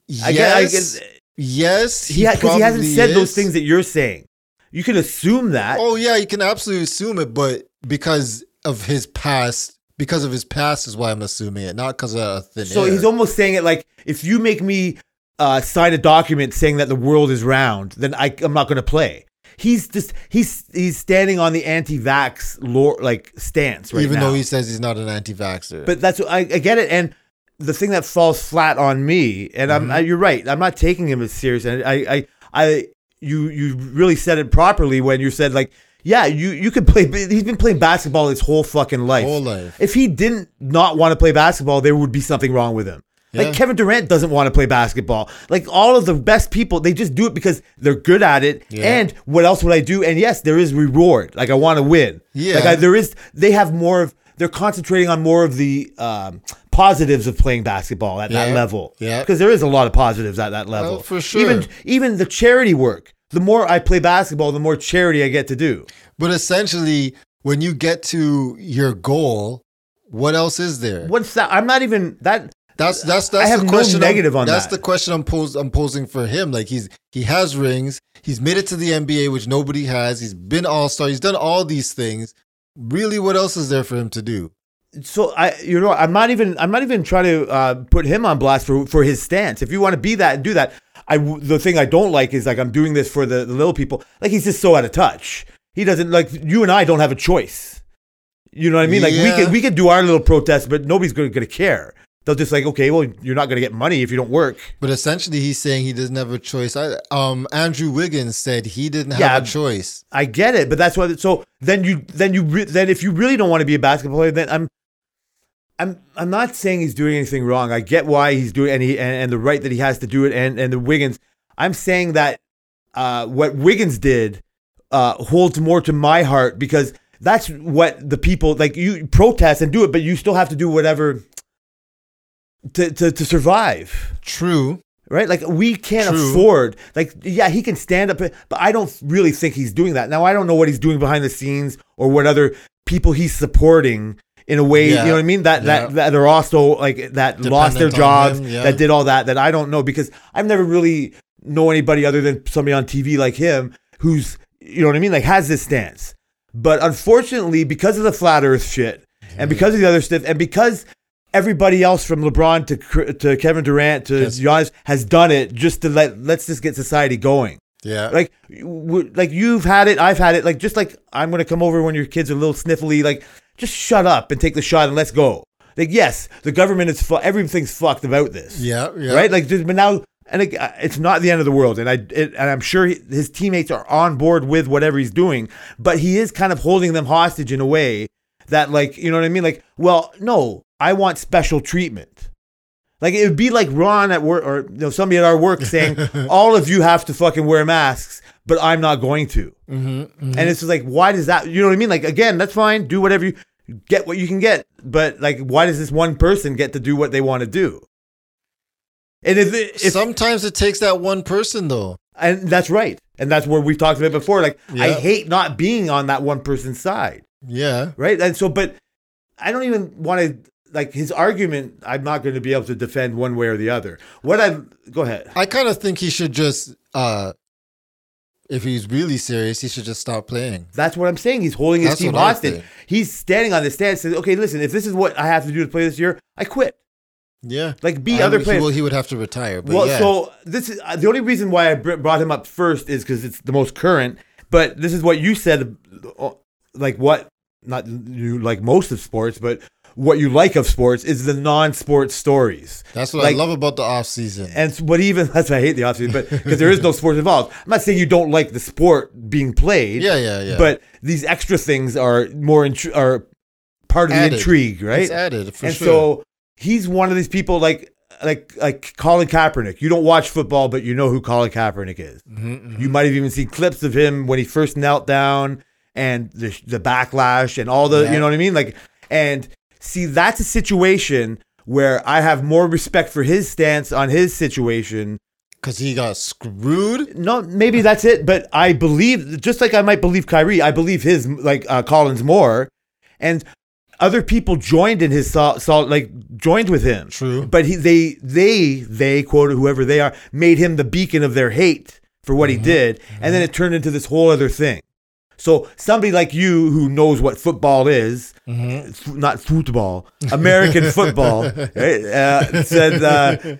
Yes, I get, I get, yes, he because he, hasn't probably said those things that you're saying. You can assume that. Oh yeah, you can absolutely assume it, but because of his past, because of his past is why I'm assuming it, not because of thin so air. he's almost saying it like, if you make me uh, sign a document saying that the world is round, then I, I'm not going to play. He's just he's he's standing on the anti-vax lore, like stance right even now. though he says he's not an anti-vaxxer. But that's I, I get it, and the thing that falls flat on me, and I'm Mm-hmm. I, you're right. I'm not taking him as serious, and I I I you you really said it properly when you said like. Yeah, you, you could play. He's been playing basketball his whole fucking life. Whole life. If he didn't not want to play basketball, there would be something wrong with him. Yeah. Like Kevin Durant doesn't want to play basketball. Like all of the best people, they just do it because they're good at it. Yeah. And what else would I do? And yes, there is reward. Like I want to win. Yeah. Like I, there is. They have more of. They're concentrating on more of the um, positives of playing basketball at that level. Yeah. Because there is a lot of positives at that level. Oh, for sure. Even even the charity work. The more I play basketball, the more charity I get to do. but essentially, when you get to your goal, what else is there? What's that? I'm not even that. That's that's I have the no question. I'm- negative on that. that's that. the question I'm pos- I'm posing for him. Like he's he has rings. He's made it to the NBA, which nobody has. He's been All Star. He's done all these things. Really, what else is there for him to do? so I you know I'm not even I'm not even trying to uh, put him on blast for for his stance. If you want to be that and do that, I the thing I don't like is like I'm doing this for the, the little people. Like he's just so out of touch. He doesn't like you and I don't have a choice. You know what I mean? Like we Yeah. could we could do our little protest, but nobody's going to care. They'll just like okay, well you're not going to get money if you don't work. But essentially, he's saying he doesn't have a choice. I, um, Andrew Wiggins said he didn't have Yeah. a choice. I get it, but that's why. So then you then you re- then if you really don't want to be a basketball player, then I'm. I'm I'm not saying he's doing anything wrong. I get why he's doing and he and, and the right that he has to do it and and the Wiggins. I'm saying that uh, what Wiggins did uh, holds more to my heart because that's what the people like. You protest and do it, but you still have to do whatever to to, to survive True. right? Like we can't True. afford. Like yeah, he can stand up, but I don't really think he's doing that. Now I don't know what he's doing behind the scenes or what other people he's supporting in a way. Yeah. You know what I mean? That Yeah. that that are also like that lost their jobs, him, yeah. that did all that. That I don't know because I've never really know anybody other than somebody on TV like him who's you know what I mean, like has this stance. But unfortunately, because of the flat Earth shit and hmm. because of the other stuff, and because everybody else from LeBron to to Kevin Durant to Yes. Giannis has done it just to let let's just get society going. Yeah. Like, like you've had it, I've had it. Like, just like I'm gonna come over when your kids are a little sniffly. Like, just shut up and take the shot and let's go. Like, yes, the government is fu- everything's fucked about this. yeah. Yeah. Right. Like, but now. And it, uh, it's not the end of the world, and I it, and I'm sure he, his teammates are on board with whatever he's doing. But he is kind of holding them hostage in a way that, like, you know what I mean? Like, well, no, I want special treatment. Like it would be like Ron at work or you know somebody at our work saying, "All of you have to fucking wear masks, but I'm not going to." Mm-hmm, And it's just like, why does that? You know what I mean? Like again, that's fine. Do whatever you get, what you can get. But like, why does this one person get to do what they want to do? And if, if Sometimes it takes that one person though. and that's right, and that's where we've talked about before. Like, I hate not being on that one person's side Yeah. right? And so, but I don't even want to like his argument, I'm not going to be able to defend one way or the other. What I go ahead. I kind of think he should just, uh if he's really serious, he should just stop playing. That's what I'm saying. He's holding his That's team hostage. He's standing on the stand, and says, "Okay, listen, if this is what I have to do to play this year, I quit." Yeah. Like, be other players. Well, he would have to retire. But well, yeah. so this is uh, the only reason why I brought him up first is because it's the most current. But this is what you said, uh, like what not you like most of sports, but what you like of sports is the non-sports stories. that's what like- I love about the off season. And what even that's why I hate the offseason, but because there is no sports involved. I'm not saying you don't like the sport being played. yeah, yeah, yeah. But these extra things are more intri- are part of Added. the intrigue, right? it's added for and sure. so he's one of these people like like like Colin Kaepernick. You don't watch football, but you know who Colin Kaepernick is. Mhm, mhm. You might have even seen clips of him when he first knelt down and the the backlash and all the Yeah. you know what I mean. Like and see that's a situation where I have more respect for his stance on his situation. Cause he got screwed. No, maybe that's it, but I believe just like I might believe Kyrie, I believe his like uh, Colin's more, and other people joined in his sol- sol- like joined with him. True. but he they they they quoted whoever they are made him the beacon of their hate for what he did and then it turned into this whole other thing so somebody like you who knows what football is Mm-hmm. f- not football american football right, uh, said uh,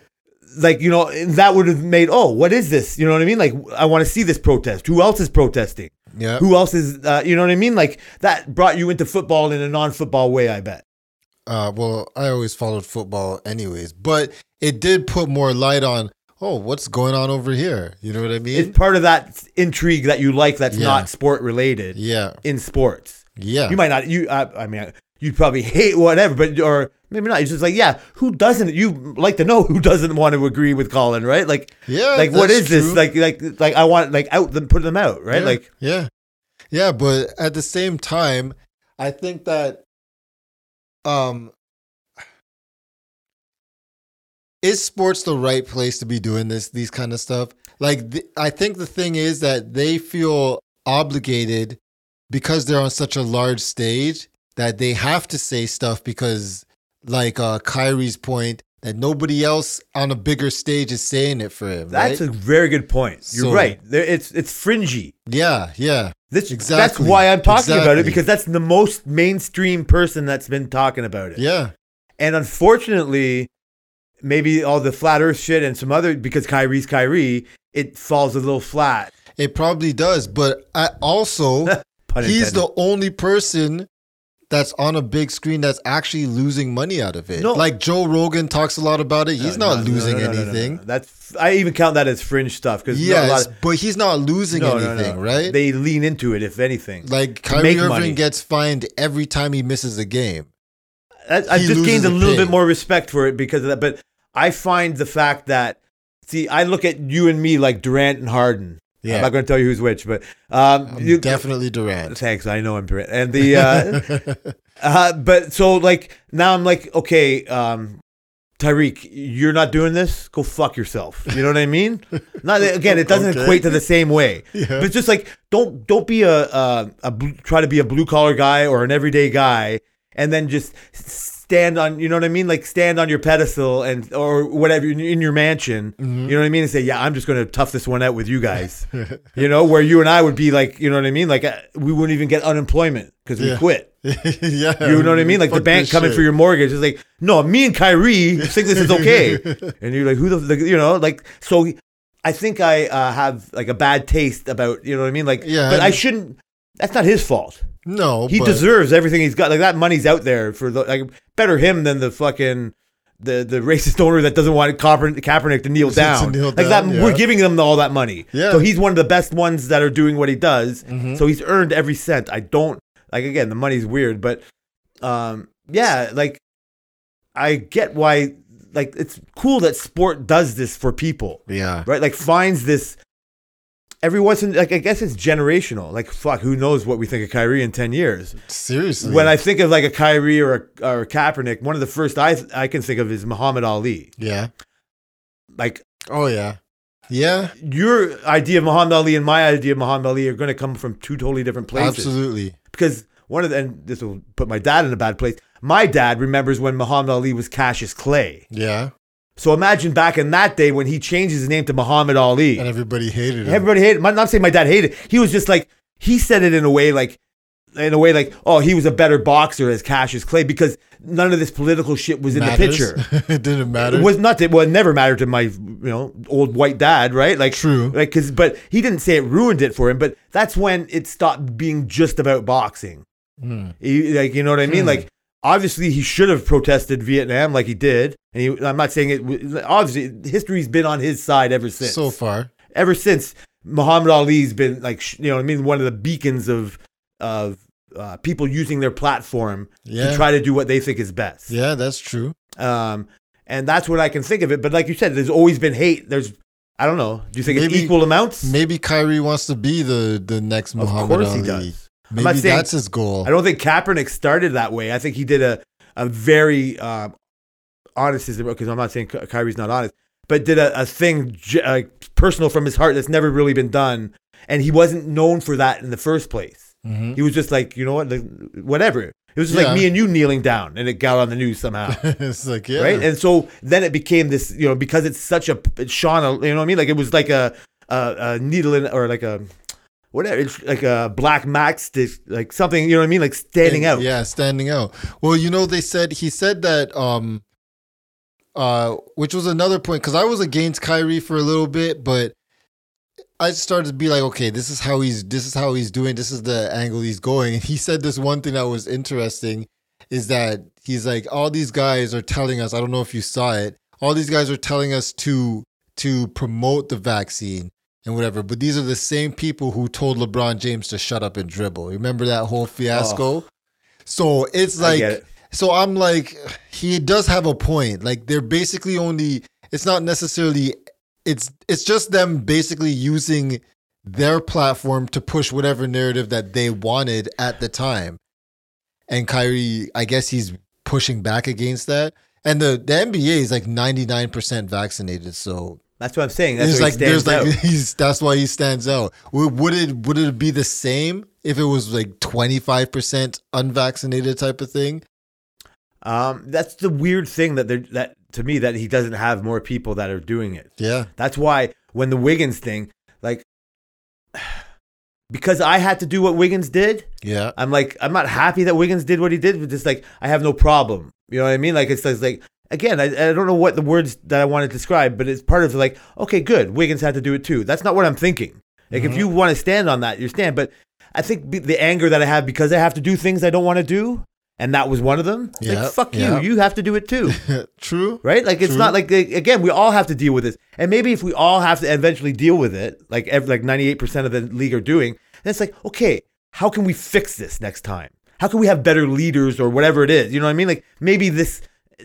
like you know that would have made oh what is this you know what i mean like i want to see this protest who else is protesting Yeah. who else is uh, you know what i mean like that brought you into football in a non-football way i bet Uh, well, I always followed football anyways, but it did put more light on. Oh, what's going on over here? You know what I mean? it's part of that intrigue that you like that's Yeah. not sport related yeah. in sports. Yeah. You might not you I, I mean you probably hate whatever, but or maybe not. It's just like yeah, who doesn't? You like to know who doesn't want to agree with Colin, right? Like yeah. like what is is this? Like like like I want like out them put them out, right? Yeah, Like yeah, yeah, but at the same time, I think that um is sports the right place to be doing this these kind of stuff? Like th- I think the thing is that they feel obligated because they're on such a large stage that they have to say stuff because like uh Kyrie's point that nobody else on a bigger stage is saying it for him. that's right? a very good point. You're So- right. It's it's fringy. yeah, yeah. This, That's Exactly. why I'm talking about it because that's the most mainstream person that's been talking about it. Yeah. And unfortunately, maybe all the flat earth shit and some other because Kyrie's Kyrie, it falls a little flat. It probably does, but I also he's the only person that's on a big screen that's actually losing money out of it. No. Like Joe Rogan talks a lot about it. He's No, not no, losing anything. That's I even count that as fringe stuff because Yes, but he's not losing anything, right? They lean into it if anything. like Kyrie Irving money. gets fined every time he misses a game. I, I just gained a a little pay. bit more respect for it because of that. But I find the fact that see, I look at you and me like Durant and Harden. Yeah. I'm not going to tell you who's which, but um, you, definitely Durant. Thanks, I know I'm Durant. And the uh, uh, but so like now I'm like okay, um, Tyreek, you're not doing this. Go fuck yourself. You know what I mean? Not again. It doesn't Okay. equate to the same way. Yeah. But it's just like don't don't be a a, a try to be a blue collar guy or an everyday guy, and then just stand on you know what I mean? Like stand on your pedestal and or whatever in, your mansion. Mm-hmm. You know what I mean? And say, yeah, I'm just going to tough this one out with you guys. you know, where you and I would be like, you know what I mean? Like uh, we wouldn't even get unemployment because we Yeah. quit. yeah. You know what I mean? Like the bank coming shit. for your mortgage is like, no, me and Kyrie think this is okay, and you're like, who the, the you know, like so. I think I uh, have like a bad taste about you know what I mean, like, Yeah, but I and- shouldn't. That's not his fault. No, He but deserves everything he's got. Like that money's out there for the like better him than the fucking the the racist owner that doesn't want Kaepernick, Kaepernick to kneel To down. kneel like down, that, yeah. we're giving them all that money. Yeah. So he's one of the best ones that are doing what he does. Mhm. So he's earned every cent. I don't like again. The money's weird, but um, yeah, like I get why. Like it's cool that sport does this for people yeah. right? Like finds this every once in like I guess it's generational. Like fuck, who knows what we think of Kyrie in ten years? Seriously. When I think of like a Kyrie or a, or a Kaepernick, one of the first I I can think of is Muhammad Ali. yeah. Like Oh yeah. Yeah. your idea of Muhammad Ali and my idea of Muhammad Ali are going to come from two totally different places. Absolutely. Because one of the, and this will put my dad in a bad place. my dad remembers when Muhammad Ali was Cassius Clay. Yeah. So imagine back in that day when he changed his name to Muhammad Ali. And everybody hated him. Everybody hated. I'm not saying my dad hated. it. He was just like he said it in a way like, in a way like, oh, he was a better boxer as Cassius Clay because none of this political shit was in the picture. it didn't matter. It was not. That, well, it never mattered to my you know old white dad, right? Like True. Like because, but he didn't say it ruined it for him. But that's when it stopped being just about boxing. Hmm. He- like you know what I mean? Like obviously he should have protested Vietnam like he did, and he, I'm not saying it. Obviously, history's been on his side ever since. so far. ever since Muhammad Ali's been like you know what I mean one of the beacons of of uh, people using their platform Yeah. to try to do what they think is best. Yeah, that's true. Um, and that's what I can think of it. But like you said, there's always been hate. There's I don't know. Do you think it's equal amounts? Maybe Kyrie wants to be the the next Of Muhammad course Ali. he does. I'm Maybe not saying- that's his goal. I don't think Kaepernick started that way. I think he did a a very um, honest is because I'm not saying Ky- Kyrie's not honest, but did a, a thing uh, personal from his heart that's never really been done, and he wasn't known for that in the first place. Mhm. He was just like, you know what, like, whatever. It was just Yeah. like me and you kneeling down, and it got on the news somehow. it's like yeah, right? And so then it became this, you know, because it's such a shone, you know what I mean? Like it was like a a, a needle in or like a whatever, it's like a black matchstick, like something, you know what I mean? Like standing And- out. Yeah, standing out. Well, you know, they said he said that, um, uh, which was another point because I was against Kyrie for a little bit, but I started to be like, okay, this is how he's this is how he's doing. This is the angle he's going. And he said this one thing that was interesting is that he's like, all these guys are telling us. I don't know if you saw it. All these guys are telling us to to promote the vaccine and whatever. But these are the same people who told LeBron James to shut up and dribble. Remember that whole fiasco? Oh. So it's like, it. so I'm like, he does have a point. Like they're basically only. It's not necessarily. It's it's just them basically using their platform to push whatever narrative that they wanted at the time. And Kyrie, I guess he's pushing back against that. And the, the NBA is like 99% vaccinated. So That's what I'm saying. That's like there's like he's that's why he stands out. Would, would it would it be the same if it was like 25% unvaccinated type of thing? Um, that's the weird thing that they're, that to me that he doesn't have more people that are doing it. Yeah. That's why when the Wiggins thing, like, because I had to do what Wiggins did, Yeah. I'm like, I'm not happy that Wiggins did what he did, but just like, I have no problem. You know what I mean? Like, it's, it's like, again, I, I don't know what the words that I want to describe, but it's part of like, okay, good. Wiggins had to do it too. That's not what I'm thinking. Like, if mm-hmm. you want to stand on that, you stand. But I think the anger that I have because I have to do things I don't want to do, and that was one of them. It's Yeah, Like, fuck yeah. you. You have to do it too. True. right? Like it's True. not like again, we all have to deal with this, and maybe if we all have to eventually deal with it, like ev- like ninety eight percent of the league are doing, then it's like okay, how can we fix this next time? How can we have better leaders or whatever it is? You know what I mean? Like maybe this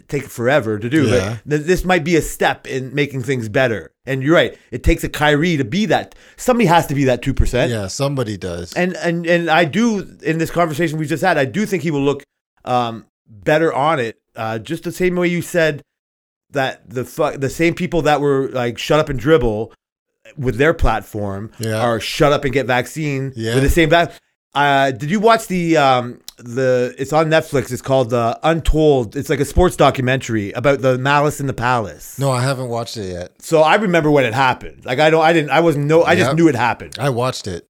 take forever to do, Yeah. but th- this might be a step in making things better. And you're right, it takes a Kyrie to be that. Somebody has to be that two percent. Yeah, somebody does. And and and I do in this conversation we just had, I do think he will look um, better on it. Uh, just the same way you said that the fu- the same people that were like shut up and dribble with their platform Yeah. are shut up and get vaccine Yeah. with the same vac- uh, did you watch the um the it's on Netflix it's called uh, Untold it's like a sports documentary about the Malice in the Palace no, I haven't watched it yet. so I remember when it happened like I don't I didn't I wasn't no I just Yep. knew it happened I watched it.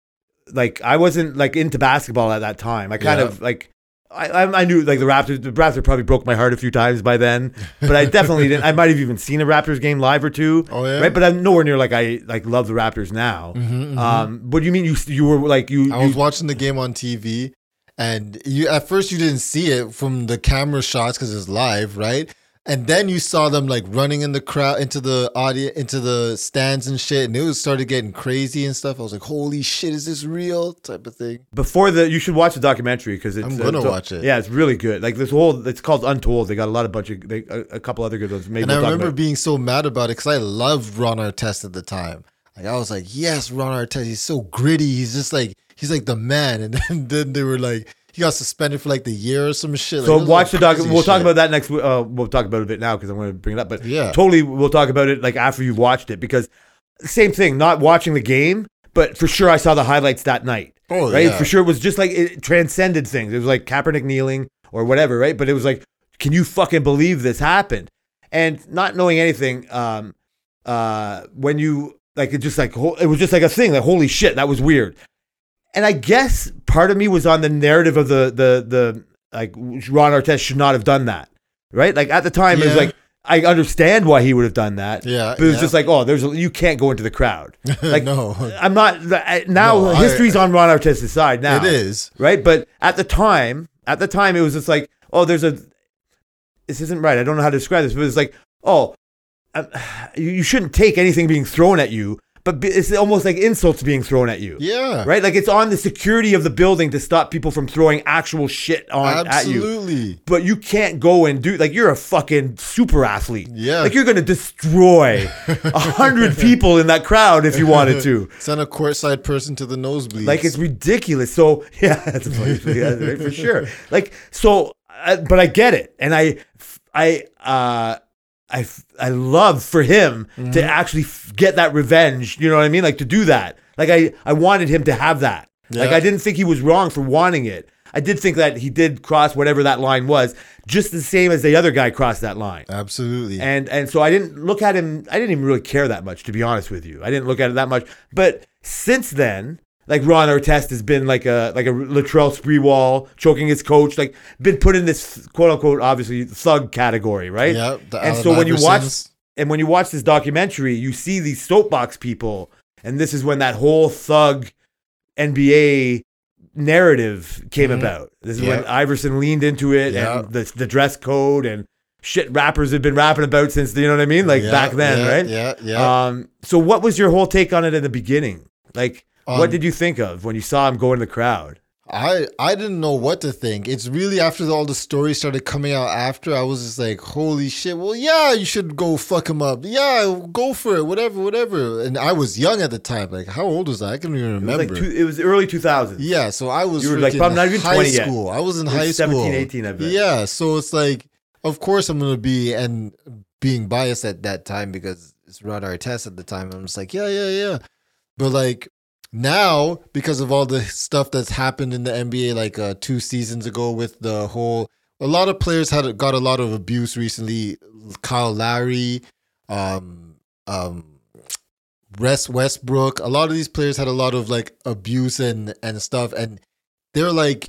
like I wasn't like into basketball at that time. I kind Yeah. of like I, I I knew like the Raptors. The Raptors probably broke my heart a few times by then, but I definitely didn't. I might have even seen a Raptors game live or two. Oh, yeah? right. But I'm nowhere near like I like love the Raptors now. Mhm, mhm. Um, what do you mean you you were like you? I was you watching the game on TV, and you at first you didn't see it from the camera shots because it's live, right? And then you saw them like running in the crowd into the audience, into the stands and shit, and it was started getting crazy and stuff. I was like, "Holy shit, is this real?" Type of thing. before the you should watch the documentary because it's I'm gonna it's- watch it. Yeah, it's really good. Like this whole it's called Untold. They got a lot of bunch of they, a, a couple other good ones. Maybe And I we'll talk remember being so mad about it because I loved Ron Artest at the time. Like I was like, "Yes, Ron Artest. He's so gritty. He's just like he's like the man." And then, then they were like, he got suspended for like the year or some shit. Like, So watch the doc. We'll talk about that next. Uh, we'll talk about it a bit now because I'm going to bring it up. But Yeah. totally, we'll talk about it like after you've watched it because same thing. Not watching the game, but for sure I saw the highlights that night. Oh, right, yeah. for sure it was just like it transcended things. It was like Kaepernick kneeling, or whatever, right? But it was like, can you fucking believe this happened? And not knowing anything, um, uh, when you like, it just like it was just like a thing. Like, holy shit, that was weird. And I guess part of me was on the narrative of the the the like Ron Artest should not have done that, right? Like at the time, it was like I understand why he would have done that. Yeah, but it was yeah. just like, oh, there's a, you can't go into the crowd. Like No. I'm not I- now. No, I- history's on Ron Artest's side now. It is. right, but at the time, at the time, it was just like, oh, there's a. This isn't right. I don't know how to describe this, but it's like, oh, um, you, you shouldn't take anything being thrown at you, but it's almost like insults being thrown at you. Yeah. Right, like it's on the security of the building to stop people from throwing actual shit on at you Absolutely. but you can't go and do like you're a fucking super athlete. Yeah. Like you're gonna destroy a hundred people in that crowd if you wanted to. Send a courtside person to the nosebleed. Like it's ridiculous. So yeah, that's funny. Yeah, right, for sure. Like so, uh, but I get it, and I, I, uh, I, I love for him Mm-hmm. to actually f- get that revenge. You know what I mean? Like to do that. Like I, I wanted him to have that. Like I didn't think he was wrong for wanting it. I did think that he did cross whatever that line was, just the same as the other guy crossed that line. Absolutely. And and so I didn't look at him. I didn't even really care that much, to be honest with you. I didn't look at it that much. But since then, like Ron Artest has been like a like a Latrell Sprewell choking his coach, like been put in this quote unquote obviously thug category, right? Yep, the and so when you watch and when you watch this documentary, you see these soapbox people, and this is when that whole thug NBA narrative came about. This is when Mm-hmm. Iverson leaned into it Yeah. and the the dress code and shit rappers have been rapping about since you know what I mean, like Yeah, back then, yeah, right? Yeah, yeah. Um. So what was your whole take on it in the beginning? Like, what Um, did you think of when you saw him go in the crowd? I I didn't know what to think. It's really after all the stories started coming out after I was just like, holy shit. Well, yeah, you should go fuck him up. Yeah, go for it. Whatever, whatever. And I was young at the time. Like, how old was I? I can't even It was remember. like two, it was early two thousands. yeah, so I was You were, like, probably not even high 20 yet. school. I was in high 17, school. 18, I bet. Yeah, so it's like, of course I'm gonna be and being biased at that time because it's Ron Artest at the time. I'm just like, yeah, yeah, yeah. But like now, because of all the stuff that's happened in the NBA, like uh, two seasons ago, with the whole, a lot of players had got a lot of abuse recently. Kyle Lowry, um, um, West Westbrook. A lot of these players had a lot of like abuse and and stuff, and they're like,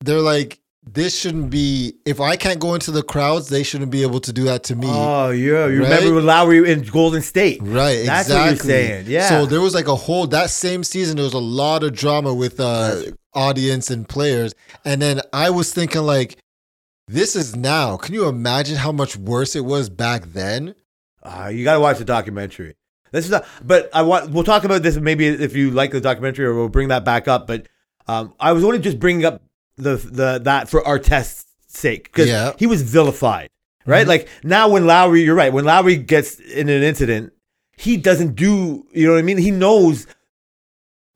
they're like, this shouldn't be. If I can't go into the crowds, they shouldn't be able to do that to me. Oh yeah, you Right? remember with Lowry in Golden State? Right, That's exactly. what you're saying, yeah. So there was like a whole that same season. There was a lot of drama with uh, audience and players, and then I was thinking like, this is now. Can you imagine how much worse it was back then? Uh, you got to watch the documentary. This is not, but I want. We'll talk about this maybe if you like the documentary, or we'll bring that back up. But um, I was only just bringing up the the that for Artest's sake because Yeah. he was vilified, right? Mm-hmm. Like now, when Lowry, you're right. When Lowry gets in an incident, he doesn't do. You know what I mean? He knows.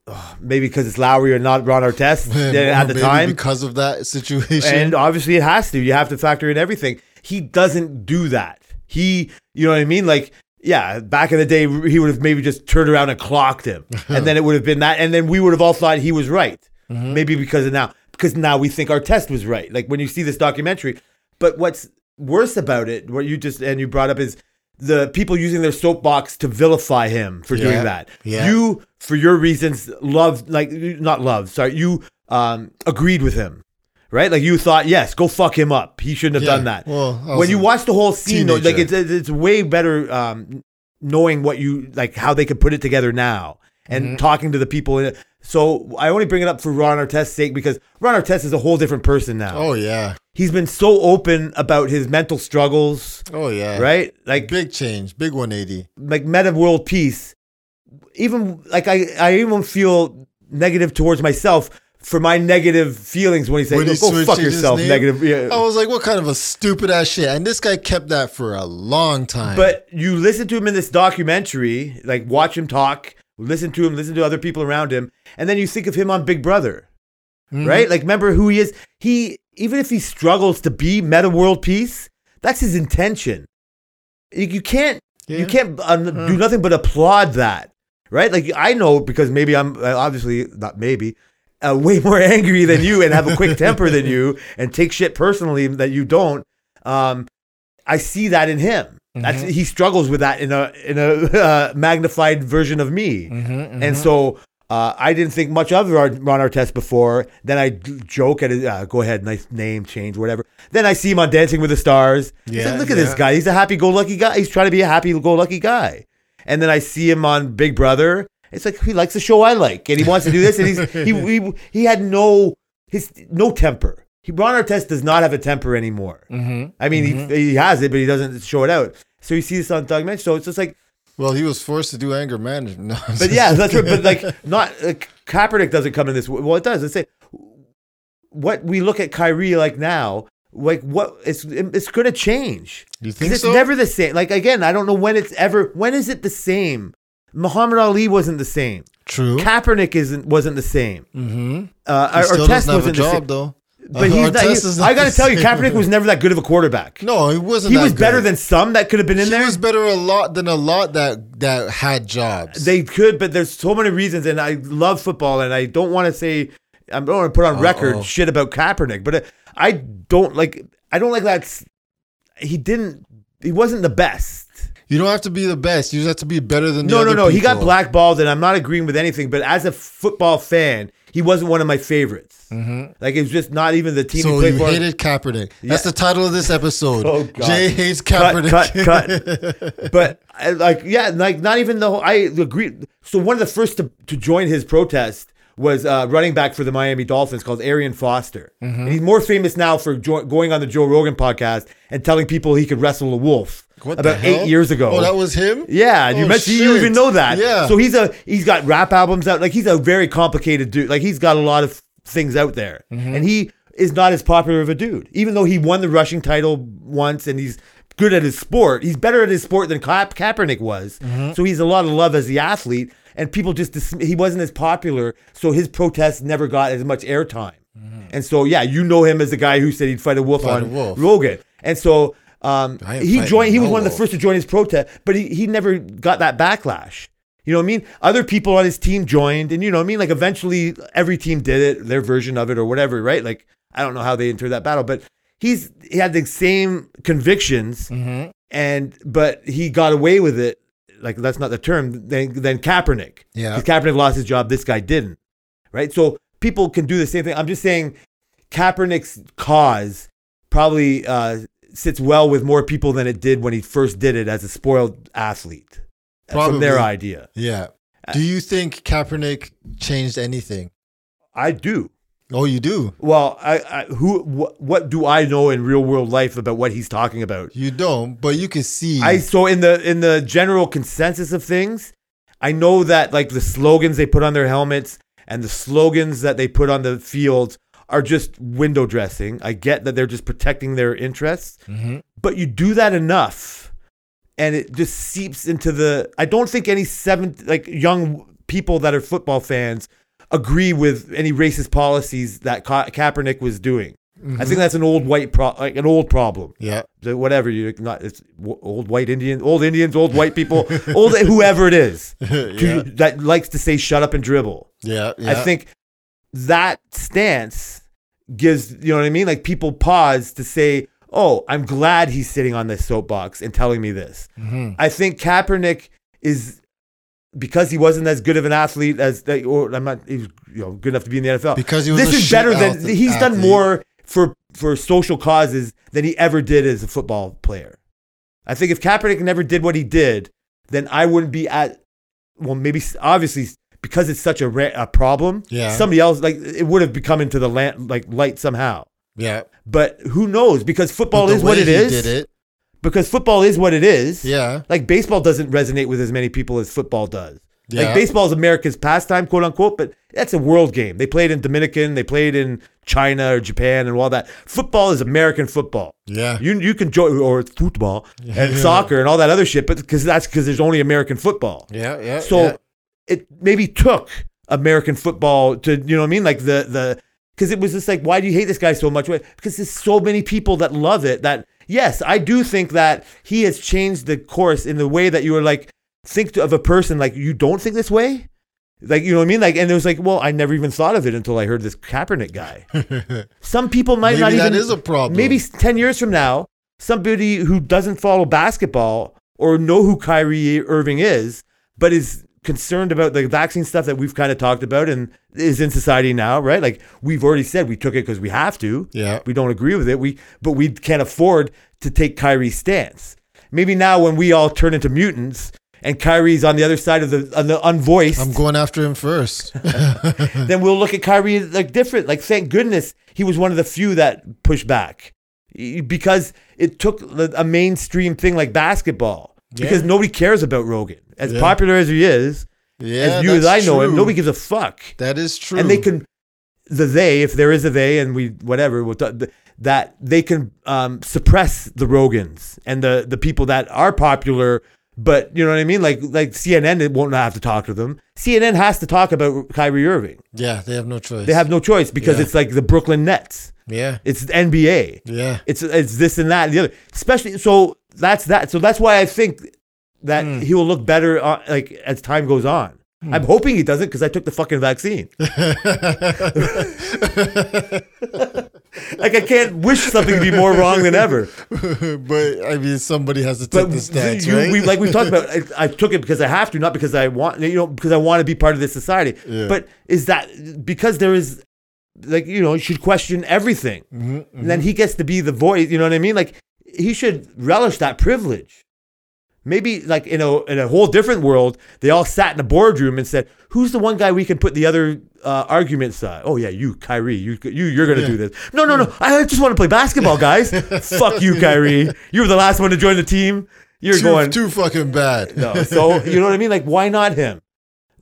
oh, maybe because it's Lowry or not Ron Artest at the Maybe time, because of that situation. and obviously it has to. You have to factor in everything. He doesn't do that. He, you know what I mean? Like, yeah, back in the day, he would have maybe just turned around and clocked him, and then it would have been that, and then we would have all thought he was right. Mm-hmm. Maybe because of now, because now we think Artest was right. Like when you see this documentary, but what's worse about it, what you just and you brought up is the people using their soapbox to vilify him for Yeah, doing that. yeah. You, for your reasons, love like not love. Sorry, you um, agreed with him right? Like you thought, yes, go fuck him up. He shouldn't have Yeah, done that. well, when you watch the whole scene, though, like it's it's way better um, knowing what you like, how they could put it together now, and Mm-hmm. talking to the people in it. So I only bring it up for Ron Artest's sake because Ron Artest is a whole different person now. oh yeah, He's been so open about his mental struggles, oh yeah, right? Like Big change, big 180. like Metta World Peace. Even like I, I even feel negative towards myself for my negative feelings when he said, When he "Go fuck yourself." Negative. Yeah. I was like, what kind of a stupid ass shit? And this guy kept that for a long time. But you listen to him in this documentary, like watch him talk, listen to him, listen to other people around him, and then you think of him on Big Brother, Mhm. right? Like remember who he is. He even if he struggles to be Metta World Peace, that's his intention. You, you can't you can't uh, do nothing but applaud that, right? Like I know because maybe I'm uh, obviously not maybe. uh, way more angry than you and have a quick temper than you and take shit personally that you don't. Um, I see that in him. That's he struggles with that in a in a uh, magnified version of me, and so uh, I didn't think much of Ron Artest before. Then I joke at it, uh, go ahead, nice name change, whatever. Then I see him on Dancing with the Stars. Yeah, like, look at this guy. He's a happy-go-lucky guy. He's trying to be a happy-go-lucky guy. And then I see him on Big Brother. It's like he likes the show I like, and he wants to do this. And he's he he, he had no his no temper. He, Ron Artest does not have a temper anymore. Mm-hmm. I mean, he, he has it, but he doesn't show it out. So you see this on Doug Mensch. So it's just like, Well, he was forced to do anger management. No, but yeah, that's right. But like, not like, Kaepernick doesn't come in this. Well, it does. Let's say what we look at Kyrie like now. Like what it's it's going to change. You 'Cause think it's so? never the same. Like again, I don't know when it's ever. When is it the same? Muhammad Ali wasn't the same. True. Kaepernick isn't wasn't the same. mm-hmm. Uh, He or still Artest doesn't have a wasn't the same. job though. But Uh, he's not, he- not I got to the tell you, same. Kaepernick was never that good of a quarterback. No, he wasn't. he that was better than some that could have been in there. He there. was better a lot than a lot that that had jobs. They could, but there's so many reasons, and I love football, and I don't want to say I don't want to put on record shit about Kaepernick, but I don't like I don't like that. s- He didn't. He wasn't the best. you don't have to be the best. You just have to be better than the No, no, other no. He got people. blackballed, and I'm not agreeing with anything. But as a football fan, he wasn't one of my favorites. Like it was just not even the team he Mm-hmm. So played you for. hated Kaepernick. That's the title of this episode. Oh, God. Jay hates Cut, Kaepernick. cut, cut. but I, like, yeah, like not even the whole. I agree. So one of the first to, to join his protest was uh, running back for the Miami Dolphins called Arian Foster. Mm-hmm. And he's more famous now for jo- going on the Joe Rogan podcast and telling people he could wrestle a wolf. What about eight years ago. Oh, that was him. Yeah, and you Oh, mentioned you even know that. Yeah. So he's a he's got rap albums out. Like he's a very complicated dude. Like he's got a lot of things out there, Mm-hmm. and he is not as popular of a dude. Even though he won the rushing title once, and he's good at his sport. He's better at his sport than Ka- Kaepernick was. Mm-hmm. So he's a lot of love as the athlete, and people just dis- he wasn't as popular. So his protests never got as much airtime. And so yeah, you know him as the guy who said he'd fight a wolf. Fight a on wolf. Rogan. And so um, he joined. He was no one of the first to join his protest, but he, he never got that backlash. You know what I mean? Other people on his team joined, and you know what I mean? Like eventually every team did it, their version of it or whatever, right? Like I don't know how they entered that battle, but he's he had the same convictions Mm-hmm. and but he got away with it. Like that's not the term. Then then Kaepernick. Yeah. Because Kaepernick lost his job, this guy didn't. Right? So people can do the same thing. I'm just saying Kaepernick's cause probably uh, sits well with more people than it did when he first did it as a spoiled athlete. From their idea. Yeah. Uh, Do you think Kaepernick changed anything? I do. Oh, you do. Well, I, I who wh- what do I know in real world life about what he's talking about? You don't, but you can see. I so in the in the general consensus of things, I know that like the slogans they put on their helmets and the slogans that they put on the field are just window dressing. I get that they're just protecting their interests, Mhm. but you do that enough and it just seeps into the I don't think any seven like young people that are football fans agree with any racist policies that Ka- Kaepernick was doing. I think that's an old white pro- like an old problem Yeah. the- whatever you not it's old white Indian, old Indians, old white people, old whoever it is yeah. that likes to say shut up and dribble. Yeah. I think that stance gives you know what I mean. Like people pause to say, "Oh, I'm glad he's sitting on this soapbox and telling me this." Mhm. I think Kaepernick is because he wasn't as good of an athlete as or I'm not he was, you know good enough to be in the NFL. Because he was this a is better than athlete- he's done more for for social causes than he ever did as a football player. I think if Kaepernick never did what he did, then I wouldn't be at well maybe obviously because it's such a, ra- a problem. Yeah. somebody else like it would have become into the land like light somehow. Yeah. But who knows? Because football is what it is. Did it? Because football is what it is. Yeah. Like baseball doesn't resonate with as many people as football does. Yeah. Like baseball is America's pastime, quote unquote, but that's a world game. They played in Dominican, they played in China or Japan and all that. Football is American football. Yeah. You you can join or it's football and soccer and all that other shit, but because that's because there's only American football. Yeah. Yeah. So yeah. it maybe took American football to you know what I mean, like the the because it was just like why do you hate this guy so much? Because there's so many people that love it. That yes, I do think that he has changed the course in the way that you were like think of a person like you don't think this way. Like you know what I mean? Like, and it was like, well, I never even thought of it until I heard this Kaepernick guy. Some people might Maybe not that even. is a problem. Maybe ten years from now, somebody who doesn't follow basketball or know who Kyrie Irving is, but is concerned about the vaccine stuff that we've kind of talked about and is in society now, right? Like we've already said we took it because we have to. Yeah. We don't agree with it. We but we can't afford to take Kyrie's stance. Maybe now when we all turn into mutants and Kyrie's on the other side of the, on the unvoiced, I'm going after him first. then we'll look at Kyrie like different. Like thank goodness he was one of the few that pushed back because it took a mainstream thing like basketball because nobody cares about Rogan as Yeah. popular as he is. yeah, as you as I know him, nobody gives a fuck. That is true. And they can the they if there is a they and we whatever we'll talk, that they can um, suppress the Rogans and the the people that are popular. But you know what I mean? Like like CNN it won't have to talk to them. CNN has to talk about Kyrie Irving. Yeah, they have no choice. They have no choice because Yeah. it's like the Brooklyn Nets. Yeah. It's the NBA. Yeah. It's it's this and that and the other. Especially so that's that. So that's why I think that Hmm. he will look better uh, like as time goes on. I'm hoping he doesn't because I took the fucking vaccine. like I can't wish something to be more wrong than ever. but I mean, somebody has to take But the stance, you- right? we, like we talked about, I, I took it because I have to, not because I want, you know, because I want to be part of this society. Yeah. But is that because there is, like, you know, you should question everything. Mm-hmm, And then he gets to be the voice. You know what I mean? Like he should relish that privilege. Maybe like in a in a whole different world, they all sat in a boardroom and said, "Who's the one guy we can put the other uh, argument side?" Oh yeah, you, Kyrie. You you you're gonna do this. No no no. I just want to play basketball, guys. Fuck you, Kyrie. You were the last one to join the team. You're too, going. too fucking bad. No. So you know what I mean? Like, why not him?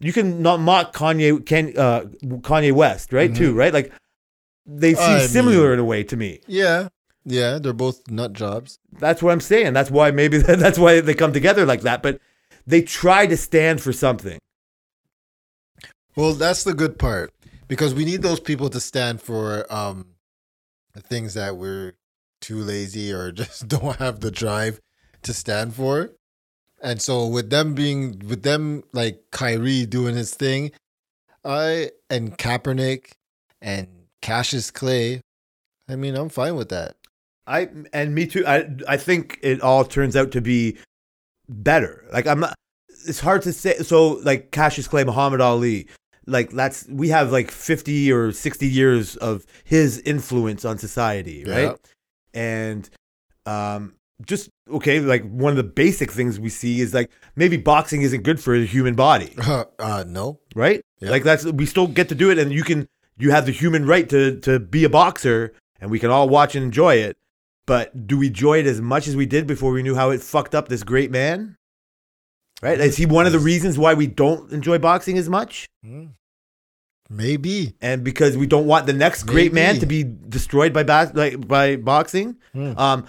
You can not mock Kanye, Ken, uh, Kanye West, right? Too, right? Like, they seem I similar mean- in a way to me. Yeah. Yeah, they're both nut jobs. That's what I'm saying. That's why maybe that's why they come together like that. But they try to stand for something. Well, that's the good part because we need those people to stand for um, the things that we're too lazy or just don't have the drive to stand for. And so with them being with them like Kyrie doing his thing, I and Kaepernick and Cassius Clay, I mean, I'm fine with that. I and me too. I I think it all turns out to be better. Like I'm not. It's hard to say. So like Cassius Clay, Muhammad Ali, like that's we have like 50 or 60 years of his influence on society, Yeah. right? And um, just okay, like one of the basic things we see is like maybe boxing isn't good for the human body, uh, no. right? Yeah. Like that's we still get to do it, and you can you have the human right to to be a boxer, and we can all watch and enjoy it. But do we enjoy it as much as we did before we knew how it fucked up this great man? Right? Is he one of the reasons why we don't enjoy boxing as much? Hmm. Maybe. And because we don't want the next great man to be destroyed by like by boxing? Hmm. Um,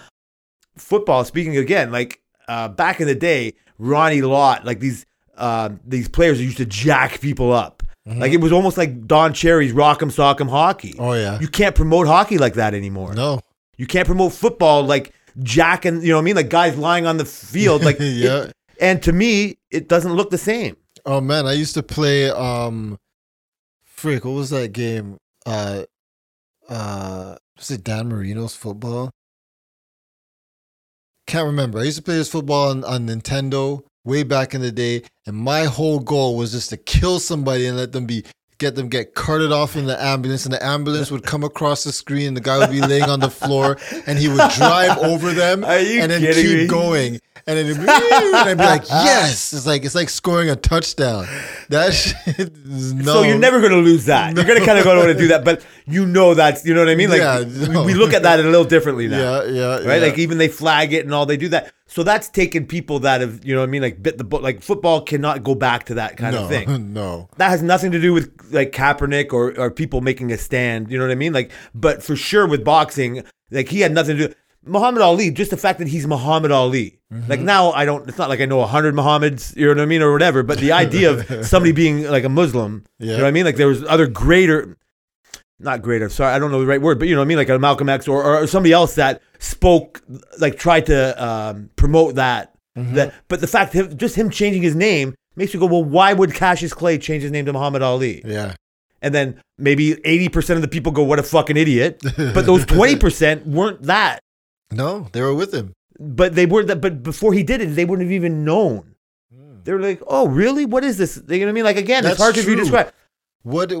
football. Speaking again, like uh, back in the day, Ronnie Lott, like these uh, these players used to jack people up. Like it was almost like Don Cherry's Rock'em Sock'em hockey. Oh yeah. You can't promote hockey like that anymore. No. You can't promote football like Jack and You know what I mean? Like guys lying on the field. Like it- Yeah. and to me, it doesn't look the same. Oh man, I used to play um frick, what was that game? Uh uh was it Dan Marino's football? Can't remember. I used to play this football on, on Nintendo way back in the day, and my whole goal was just to kill somebody and let them be get them get carted off in the ambulance and the ambulance would come across the screen and the guy would be laying on the floor and he would drive over them and then keep me? going and then it'd be, and I'd be like yes it's like it's like scoring a touchdown that shit is no So you're never going to lose that. You're going to kind of go to do that, but you know that's you know what I mean. Like Yeah, we- no. we, look at that a little differently now. yeah yeah right? yeah. Like even they flag it and all they do that. So that's taken people that have, you know what I mean, like bit the book. Like football cannot go back to that kind no of thing. no That has nothing to do with like Kaepernick or, or people making a stand. You know what I mean? Like, but for sure with boxing, like he had nothing to do. Muhammad Ali, just the fact that he's Muhammad Ali. Mm-hmm. Like now, I don't. It's not like I know a hundred Muhammads. You know what I mean, or whatever. But the idea of somebody being like a Muslim. yeah. You know what I mean? Like there was other greater. Not greater. Sorry, I don't know the right word, but you know what I mean, like a Malcolm X or, or somebody else that spoke, like tried to um, promote that. Mm-hmm. That, but the fact, of just him changing his name makes you go, well, why would Cassius Clay change his name to Muhammad Ali? Yeah. And then maybe 80% of the people go, what a fucking idiot. But those 20% weren't that. No, they were with him. But they that. But before he did it, they wouldn't have even known. Hmm. They were like, oh, really? What is this? You know what I mean? Like, again, That's it's hard to describe. What?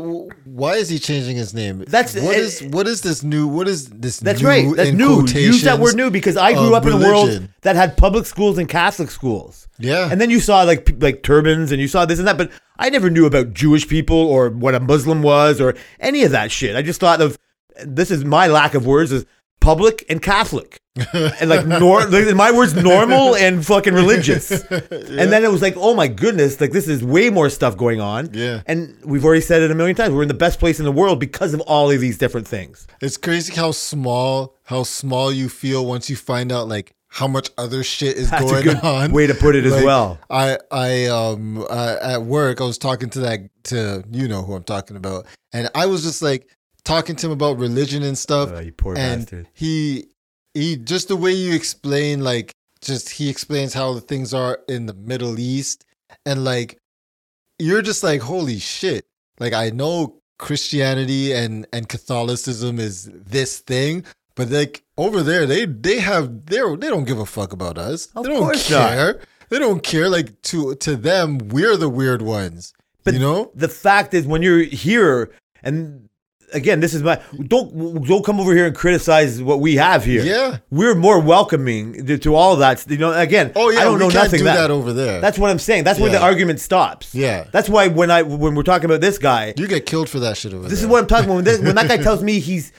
Why is he changing his name? That's- what it- is what is this new? What is this? That's new right. That's new. Use that word new because I grew up in a world that had public schools and Catholic schools. Yeah. And then you saw like like turbans and you saw this and that, but I never knew about Jewish people or what a Muslim was or any of that shit. I just thought of this is my lack of words is public and Catholic. And like nor like, my words normal and fucking religious. And then it was like, oh my goodness, like this is way more stuff going on. Yeah. And we've already said it a million times. We're in the best place in the world because of all of these different things. It's crazy how small how small you feel once you find out like how much other shit is That's going on. way to put it as well. I I um uh, at work I was talking to that to you know who I'm talking about, and I was just like talking to him about religion and stuff. Oh, and bastard. he he just the way you explain like just he explains how the things are in the Middle East, and like you're just like holy shit. Like I know Christianity and and Catholicism is this thing, but like over there they they have they they don't give a fuck about us. Of they don't course not. care. They don't care. Like to to them, we're the weird ones. But you know? the fact is, when you're here, and again, this is my don't don't come over here and criticize what we have here. Yeah. we're more welcoming to, to all that. You know, again, Oh yeah, I don't know can't nothing do that. that over there. That's what I'm saying. That's where the argument stops. Yeah. that's why when I when we're talking about this guy, you get killed for that shit over this is what I'm talking about. When, this, when that guy tells me he's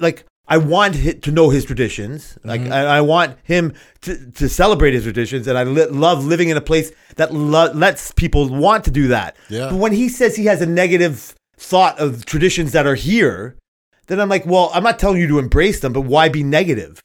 like, I want to know his traditions. Like, Mm-hmm. I, I want him to, to celebrate his traditions, and I li- love living in a place that lo- lets people want to do that. Yeah. But when he says he has a negative thought of traditions that are here, then I'm like, well, I'm not telling you to embrace them, but why be negative?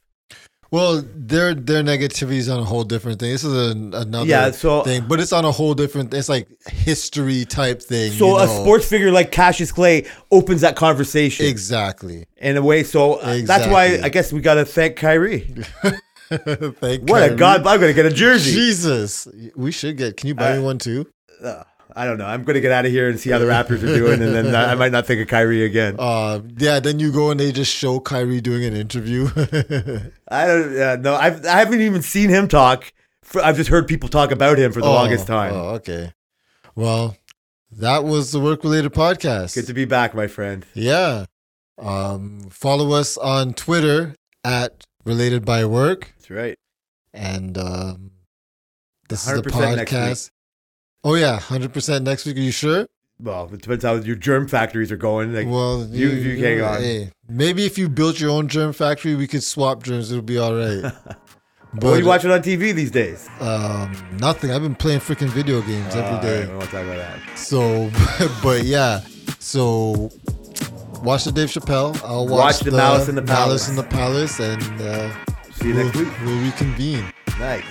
Well, their their negativity is on a whole different thing. This is a, another Yeah, so- thing, but it's on a whole different. It's like history type thing. So you a sports figure like Cassius Clay opens that conversation exactly. in a way. So uh, that's why I guess we got to thank Kyrie. Thank What a god! I'm gonna get a jersey. Jesus, we should get. Can you buy me Uh, one too? Uh, I don't know. I'm going to get out of here and see how the Raptors are doing, and then I might not think of Kyrie again. Uh, yeah. Then you go and they just show Kyrie doing an interview. I don't. Yeah, no, I've I haven't even seen him talk. I've just heard people talk about him for the Oh, longest time. Oh, okay. Well, that was the work related podcast. Good to be back, my friend. Yeah. Um, follow us on Twitter at Related by Work. That's right. And um, this is the 100% next week. podcast. Oh, yeah. 100% next week. Are you sure? Well, it depends how your germ factories are going. Like, well, you- you hang on. Hey, maybe if you built your own germ factory, we could swap germs. It'll be all right. what are you watching on TV these days? Um, nothing. I've been playing freaking video games All every day. we won't talk about that. So, but yeah. So, watch the Dave Chappelle. I'll watch, Watch the Malice in the Malice Palace. in the Palace, and uh, See you we'll, next week. we'll reconvene. Night.